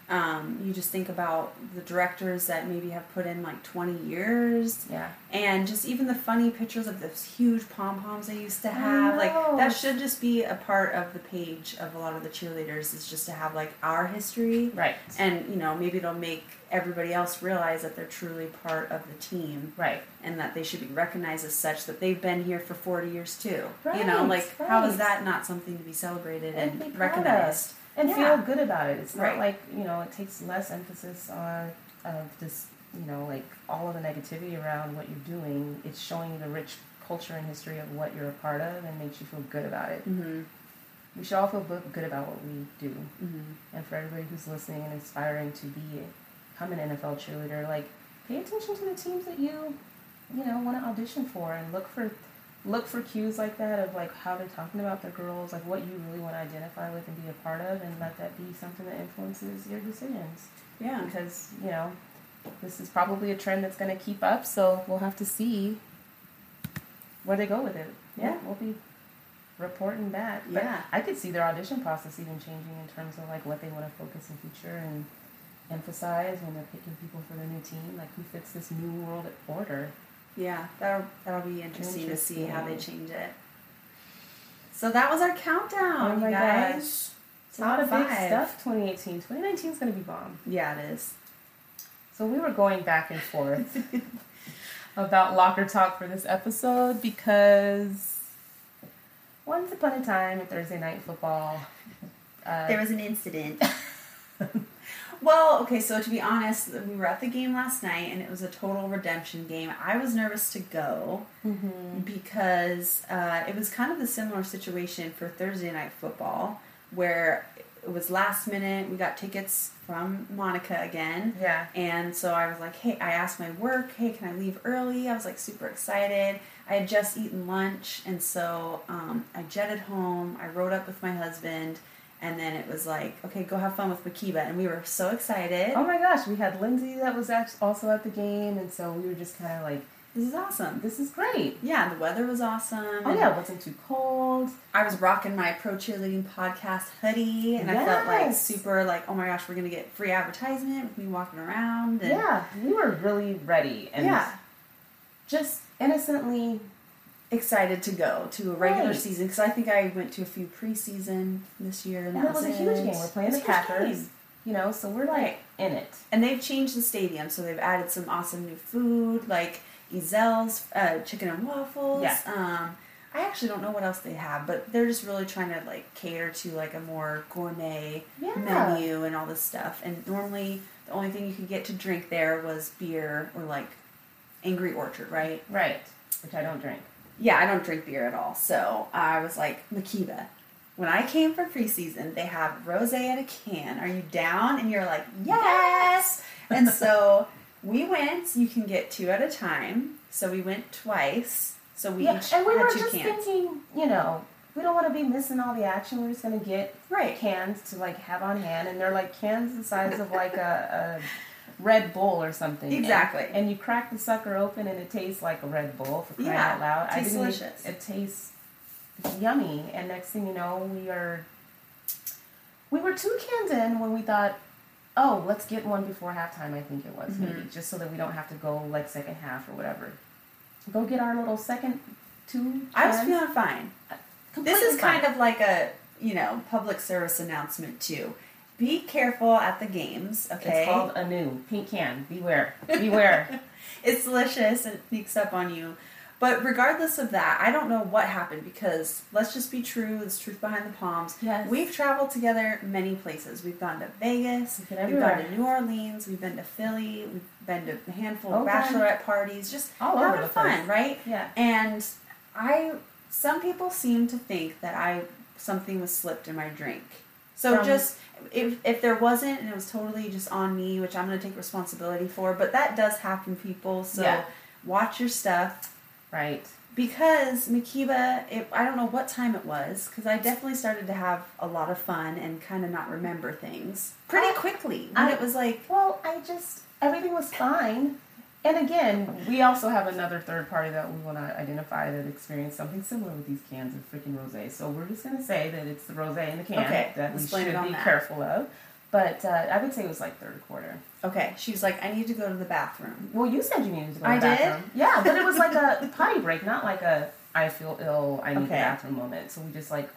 um, you just think about the directors that maybe have put in like 20 years. Yeah, and just even the funny pictures of those huge pom poms they used to have like that should just be a part of the page of a lot of the cheerleaders is just to have like our history. Right, and you know maybe it'll make everybody else realize that they're truly part of the team. Right. and that they should be recognized as such that they've been here for 40 years too. You know Right, like how is that not something to be celebrated And and, recognized And Yeah. feel good about it. It's not Right. like you know it takes less emphasis on of this you know like all of the negativity around what you're doing. It's showing you the rich culture and history of what you're a part of and makes you feel good about it. mm-hmm. We should all feel good about what we do. Mm-hmm. And for everybody who's listening and aspiring to be become an NFL cheerleader, like pay attention to the teams that you, you know, want to audition for and look for look for cues like that of like how they're talking about their girls, like what you really want to identify with and be a part of, and let that be something that influences your decisions. Yeah. Because you know, this is probably a trend that's going to keep up, so we'll have to see where they go with it. Yeah. we'll, be reporting back. But Yeah. I could see their audition process even changing in terms of like what they want to focus in future and emphasize when they're picking people for their new team, like who fits this new world order. Yeah, that'll that'll be interesting, to see how they change it. So that was our countdown, Oh my guys. gosh. It's a lot of big stuff 2018. 2019 is going to be bomb. Yeah, it is. So we were going back and forth about locker talk for this episode because once upon a time in Thursday night football, uh, There was an incident. well, okay, so to be honest, we were at the game last night and it was a total redemption game. I was nervous to go because uh, it was kind of the similar situation for Thursday night football where it was last minute. We got tickets from Monica again. yeah, And so I was like, hey, I asked my work, hey, can I leave early? I was like super excited. I had just eaten lunch, and so um, I jetted home. I rode up with my husband, and then it was like, okay, go have fun with Mhkeeba. And we were so excited. Oh my gosh, we had Lindsay that was also at the game, and so we were just kind of like, This is awesome. this is great. Yeah, the weather was awesome. Oh yeah, it wasn't too cold. I was rocking my pro cheerleading podcast hoodie, and I felt like super like, oh my gosh, we're gonna get free advertisement with me walking around. And Yeah, we were really ready and yeah, just innocently. Excited to go to a regular Right. season because I think I went to a few preseason this year, and, And that it was a huge game. We're playing the was Packers, game. you know, so we're like in it. And they've changed the stadium, so they've added some awesome new food like Ezell's uh, chicken and waffles. Yeah. Um, I actually don't know what else they have, but they're just really trying to like cater to like a more gourmet Yeah. menu and all this stuff. And normally, the only thing you could get to drink there was beer or like Angry Orchard, right? Right, which I don't drink. Yeah, I don't drink beer at all. So I was like, Mhkeeba. When I came for preseason, they have rose in a can. Are you down? And you're like, yes. and so we went. You can get two at a time. So we went twice. So we yeah, each and we had were two just cans. thinking, you know, we don't want to be missing all the action. We're just gonna get Right. cans to like have on hand, and they're like cans the size of like a, a Red Bull or something. Exactly. And, you crack the sucker open, and it tastes like a Red Bull for crying Yeah, out loud. I tastes delicious. It tastes yummy, and next thing you know, we are. We were two cans in when we thought, oh, let's get one before halftime. I think it was maybe Mm-hmm. just so that we don't have to go like second half or whatever. Go get our little second two. I was feeling fine. This Completely is kind of like a you know public service announcement too. Be careful at the games. Okay. It's called a new pink can. Beware. Beware. It's delicious and it sneaks up on you. But regardless of that, I don't know what happened because let's just be true. There's truth behind the palms. Yes. We've traveled together many places. We've gone to Vegas. We've been We've gone to New Orleans. We've been to Philly. We've been to a handful of Okay. bachelorette parties. Just All over the fun, place. right? Yeah. And I, some people seem to think that I something was slipped in my drink. So From- just if if there wasn't and it was totally just on me, which I'm going to take responsibility for, but that does happen, people. So Yeah. watch your stuff Right. because Mhkeeba. It, I don't know what time it was because I definitely started to have a lot of fun and kind of not remember things pretty I- quickly. And it was like Well, I just everything was fine. And again, we also have another third party that we want to identify that experienced something similar with these cans of freaking rosé. So we're just going to say that it's the rosé in the can Okay, that we should be that. careful of. But uh, I would say it was like third quarter. okay, she was like, I need to go to the bathroom. Well, you said you needed to go to I the did? bathroom. Yeah, but it was like a potty break, not like a I feel ill, I need the Okay. bathroom moment. So we just like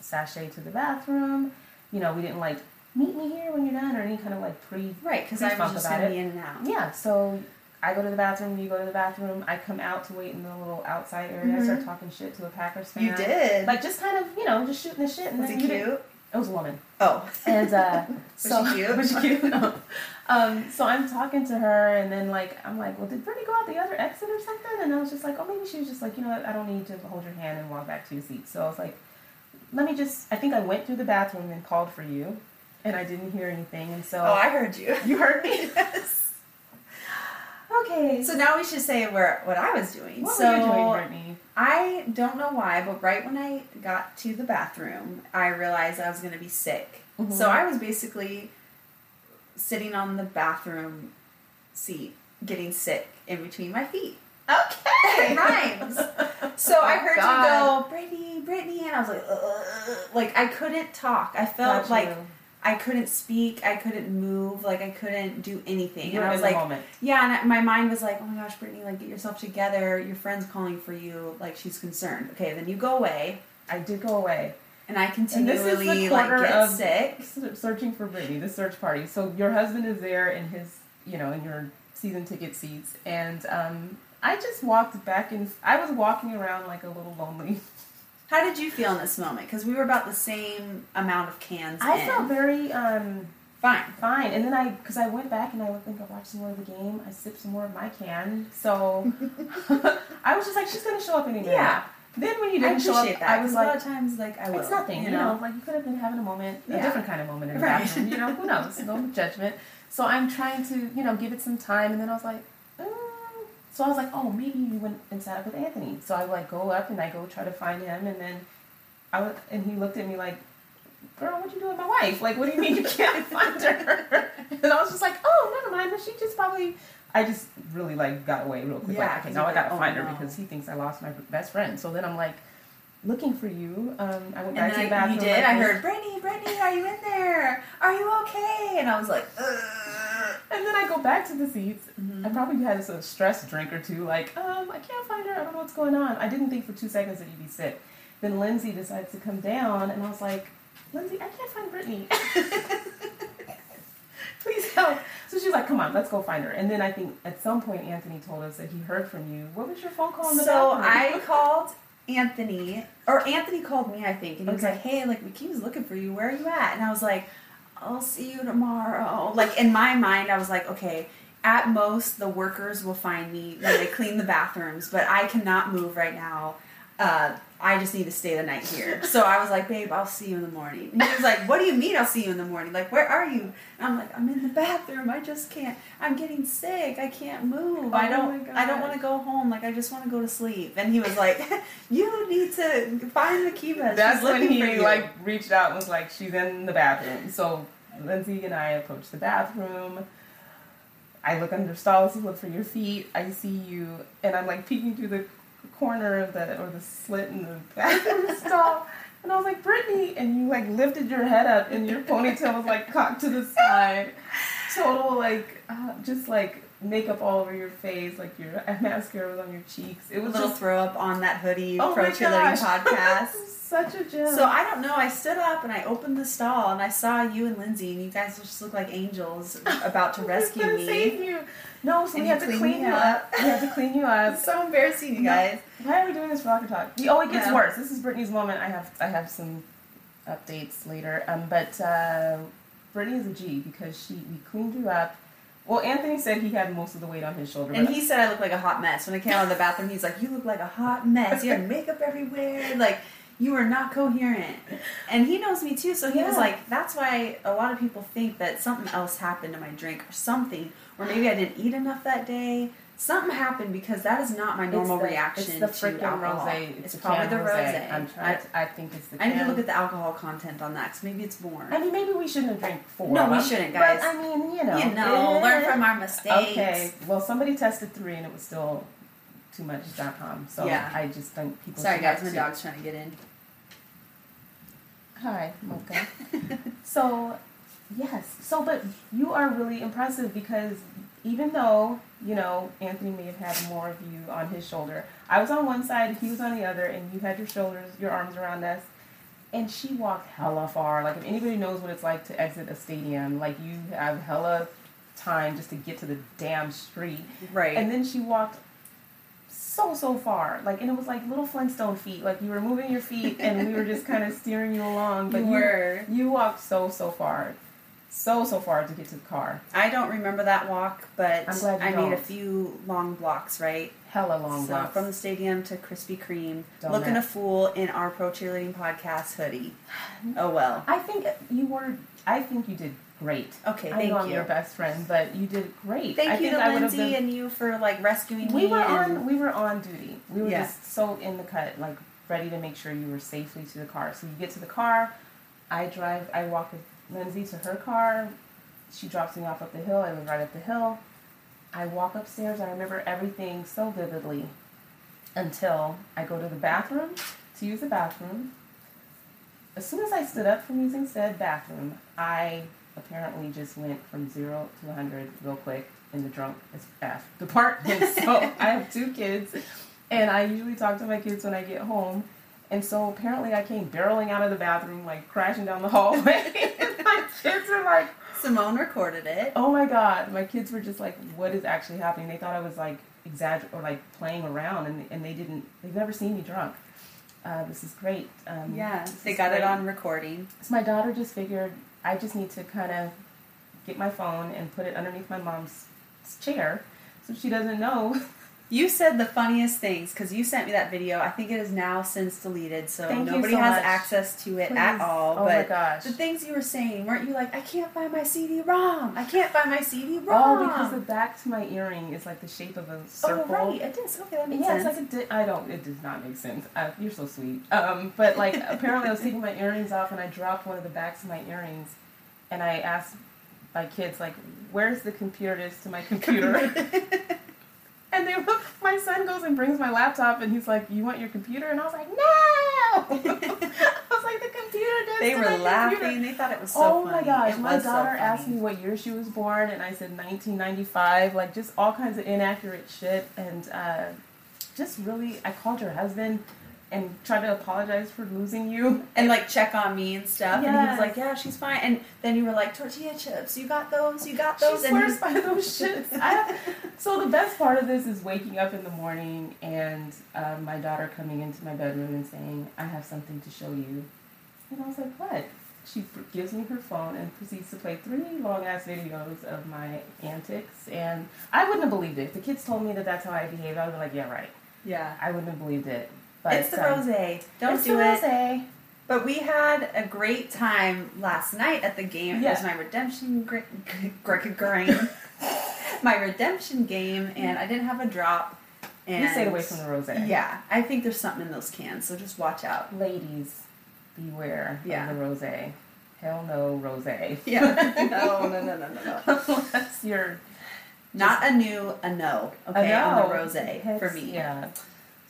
sashay to the bathroom. You know, we didn't like meet me here when you're done or any kind of like pre Right, because I was just to it. be in and out. Yeah, so I go to the bathroom, you go to the bathroom, I come out to wait in the little outside area, I start talking shit to a Packers fan. Mm-hmm. You did. Like just kind of, you know, just shooting the shit and was then it cute? didn't- It was a woman. Oh, And uh so she cute? was she cute? No. Um so I'm talking to her and then like I'm like, Well did Brittany go out the other exit or something? And I was just like, Oh maybe she was just like, you know what, I don't need to hold your hand and walk back to your seat. So I was like, Let me just I think I went through the bathroom and called for you and I didn't hear anything and so oh, I heard you. you heard me? yes. Okay. So now we should say where what I was doing. what so were you doing, Brittany? I don't know why, but right when I got to the bathroom, I realized I was going to be sick. Mhm. So I was basically sitting on the bathroom seat, getting sick in between my feet. Okay, It rhymes. So I Oh, heard God. you go, Brittany, Brittany, and I was like, Ugh. like I couldn't talk. I felt Got like you. I couldn't speak. I couldn't move. Like I couldn't do anything. You and I was like, moment. yeah. And I- my mind was like, oh my gosh, Brittany, like get yourself together. Your friend's calling for you. Like she's concerned. Okay, then you go away, I did go away. and I And this is the continually like get of sick. searching for Brittany, the search party. So your husband is there in his, you know, in your season ticket seats, and um, I just walked back and I was walking around like a little lonely. How did you feel in this moment? Because we were about the same amount of cans. I in. felt very um, fine. fine, and then I, because I went back and I think I watched some more of the game. I sipped some more of my can, so I was just like, she's gonna show up any minute. Yeah. Then when you didn't show up, that. I was a lot of times, like I will. It's nothing, you know? like you could have been having a moment, a different kind of moment in the Right. bathroom, you know, who knows, no judgment. So I'm trying to, you know, give it some time, and then I was like. So I was like, oh, maybe you went and sat up with Anthony. So I like go up and I go try to find him, and then I was, and he looked at me like, girl, what you doing with my wife? Like, what do you mean you can't find her? And I was just like, oh, never mind, but she just probably. I just really like got away real quick. Yeah, like, okay, now I gotta like, find oh, her no. because he thinks I lost my best friend. So then I'm like, looking for you. Um, I went back to the bathroom. you did. like I heard, Brittany, Brittany, are you in there? Are you okay? And I was like, Ugh. And then I go back to the seats. Mhm. I probably had a stress drink or two, like, um, I can't find her. I don't know what's going on. I didn't think for two seconds that you'd be sick. Then Lindsay decides to come down, and I was like, Lindsay, I can't find Brittany. Please help. So she's like, come on, let's go find her. And then I think at some point Anthony told us that he heard from you. What was your phone call in the So bathroom? I called Anthony, or Anthony called me, I think, and he was Okay. like, "Hey, like we was looking for you. Where are you at?" And I was like, "I'll see you tomorrow." Like in my mind, I was like, "Okay." At most, the workers will find me when they clean the bathrooms, but I cannot move right now. Uh, I just need to stay the night here. So I was like, babe, I'll see you in the morning. And he was like, what do you mean I'll see you in the morning? Like, where are you? And I'm like, I'm in the bathroom. I just can't. I'm getting sick. I can't move. I Oh don't. I don't want to go home. Like, I just want to go to sleep. And he was like, you need to find Mhkeeba. That's when he like reached out and was like, she's in the bathroom. So Lindsay and I approached the bathroom. I look under stalls to look for your feet. I see you, and I'm like peeking through the corner of the or the slit in the bathroom stall. And I was like, Brittany, and you like lifted your head up, and your ponytail was like cocked to the side. Total like, uh, just like makeup all over your face, like your mascara was on your cheeks. It was a little just throw up on that hoodie oh pro cheerleading gosh. podcast. Such a gem. So I don't know. I stood up and I opened the stall and I saw you and Lindsay and you guys just look like angels about to rescue me. Save you. No, so And we had to clean you up. up. We had to clean you up. It's so embarrassing, you guys. Why are we doing this locker talk? Oh, it gets Yeah. worse. This is Brittany's moment. I have I have some updates later. Um, but uh, Brittany is a G because she we cleaned you up. Well, Anthony said he had most of the weight on his shoulder. And he said I look like a hot mess. When I came out of the bathroom, he's like, "You look like a hot mess. You had makeup everywhere. Like you are not coherent." And he knows me too, so he was like, "That's why a lot of people think that something else happened to my drink or something, or maybe I didn't eat enough that day. Something happened because that is not my It's normal the- reaction It's the to freaking alcohol. rosé. It's, the probably the rosé. I'm trying. To, I think it's the. I need to look at the alcohol content on that because maybe it's more. I mean, maybe we shouldn't drink four. No, we shouldn't, guys. But I mean, you know, you know, eh. learn from our mistakes. Okay. Well, somebody tested three, and it was still too much. Dot com. So Yeah. I just think people. Sorry, guys, my dog's trying to get in. Hi, Mocha. so, yes. So, but you are really impressive because even though, you know, Anthony may have had more of you on his shoulder, I was on one side, he was on the other, and you had your shoulders, your arms around us. And she walked hella far. Like, if anybody knows what it's like to exit a stadium, like, you have hella time just to get to the damn street. Right. And then she walked so so far, like, and it was like little Flintstone feet. Like you were moving your feet, and we were just kind of steering you along. But You you, were. you walked so so far, so so far to get to the car. I don't remember that walk, but I'm glad you I made a few long blocks, right? Hella long so walks. from the stadium to Krispy Kreme, Donut. looking a fool in our pro cheerleading podcast hoodie. Oh well. I think you were. I think you did great. Okay, I thank know I'm you. your best friend, but you did great. Thank I you think to I Lindsay been- and you for like rescuing we me. were and- on we were on duty. We were Yeah. just so in the cut, like ready to make sure you were safely to the car. So you get to the car, I drive I walk with Lindsay to her car, she drops me off up the hill, I live right up the hill. I walk upstairs, I remember everything so vividly until I go to the bathroom to use the bathroom. As soon as I stood up from using said bathroom, I apparently just went from zero to 100 real quick in the drunk as F department. So I have two kids, and I usually talk to my kids when I get home. And so apparently I came barreling out of the bathroom, like crashing down the hallway. my kids are like, Simone recorded it. oh my god. My kids were just like, what is actually happening? They thought I was like exagger or like playing around, and, and they didn't, they've never seen me drunk. Uh, this is great. Um, Yeah, they got it on recording. So my daughter just figured I just need to kind of get my phone and put it underneath my mom's chair so she doesn't know. You said the funniest things because you sent me that video. I think it is now since deleted, so Thank nobody so has much. access to it at all. Oh my but gosh. the things you were saying, weren't you like, I can't find my CD-ROM. I can't find my CD-ROM. Oh, because the back to my earring is like the shape of a circle. Oh, right. It is. Okay, that makes Yeah, sense. Yeah, it's like a di- I don't. It does not make sense. Uh, you're so sweet. Um, but like apparently I was taking my earrings off and I dropped one of the backs of my earrings, and I asked my kids like, "Where's the computer is to my computer?" and they look. My son goes and brings my laptop and he's like, "You want your computer?" And I was like, "No!" I was like, "The computer does." they were laughing. computer." They thought it was so oh funny. my gosh, It my was so daughter asked me what year she was born, and I said 1995, like just all kinds of inaccurate shit. And uh, just really, I called her husband and tried to apologize for losing you. and like check on me and stuff. And he was like, "Yeah, she's fine." And then you were like, "Tortilla chips, you got those? You got She those?" and swears by those shits. I, so the best part of this is waking up in the morning and um, my daughter coming into my bedroom and saying, "I have something to show you," and I was like, "What?" She gives me her phone and proceeds to play three long ass videos of my antics, and I wouldn't have believed it. If the kids told me that that's how I behaved, I would be like, "Yeah, right." yeah, I wouldn't have believed it. But it's the um, rose. Don't it's do the it. rosé. But we had a great time last night at the game. It was my redemption gr- gr- game. my redemption game, and I didn't have a drop. And You stayed away from the rosé. Yeah, I think there's something in those cans, so just watch out. Ladies, beware Yeah. of the rosé. Hell no, rosé. Yeah, no, no, no, no, no, no. Unless you're Not a new, a no. Okay, a on the rose for me. Yeah.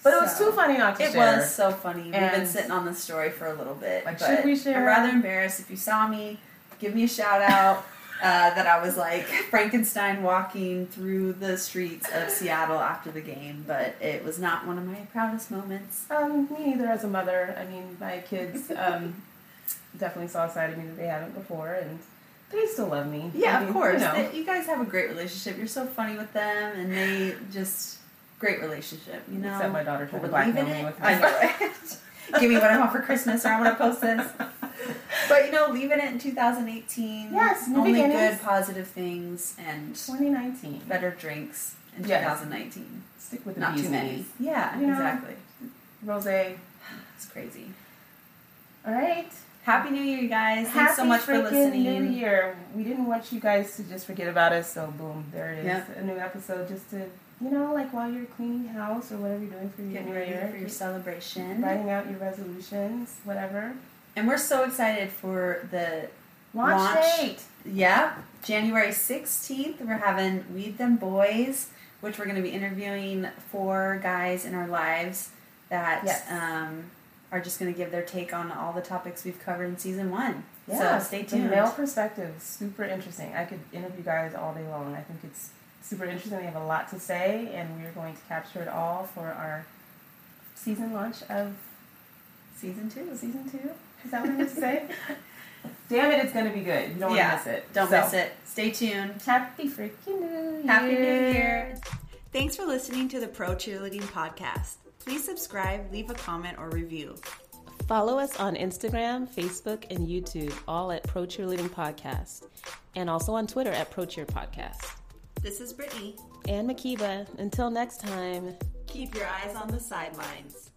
But it was too funny not to It share. was so funny. We've been sitting on this story for a little bit. Like, but should we share? I'm rather embarrassed. If you saw me, give me a shout out. Uh, that I was like Frankenstein walking through the streets of Seattle after the game, but it was not one of my proudest moments. Um, me neither as a mother. I mean, my kids um, definitely saw a side of me that they haven't before, and they still love me. Yeah, I mean, of course. You know. They- you guys have a great relationship. You're so funny with them, and they just great relationship. You know, Except my daughter tried to blackmail me it. with I know, right? Give me what I want for Christmas, or I'm gonna post this. But you know, leaving it in 2018. Yes, only beginnings. good, positive things, and 2019. better drinks in Yes. 2019. Stick with the Not too many. Yeah, You know, exactly. Rose. It's crazy. All right. Happy New Year, you guys! Thanks Happy so much for listening. New Year. We didn't want you guys to just forget about us, so boom, there it is. Yep. A new episode just to, you know, like while you're cleaning house or whatever you're doing for your Getting ready for your celebration, writing out your resolutions, whatever. and we're so excited for the Launch, Launch. date. Yeah, January 16th, we're having Weed Them Boys, which we're going to be interviewing four guys in our lives that Yes. um, are just going to give their take on all the topics we've covered in season one. Yeah, so stay The tuned. male perspective super interesting. I could interview guys all day long. I think it's super interesting. They have a lot to say, and we're going to capture it all for our season launch of season two. season two. Is that what I meant to say? Damn it, it's going to be good. You don't Yeah, want to miss it. Don't So, miss it. Stay tuned. Happy freaking New Year. Happy New Year. Thanks for listening to the Pro Cheerleading Podcast. Please subscribe, leave a comment, or review. Follow us on Instagram, Facebook, and YouTube, all at Pro Cheerleading Podcast, and also on Twitter at Pro Cheer Podcast. This is Brittany. And Mhkeeba, until next time. Keep your eyes on the sidelines.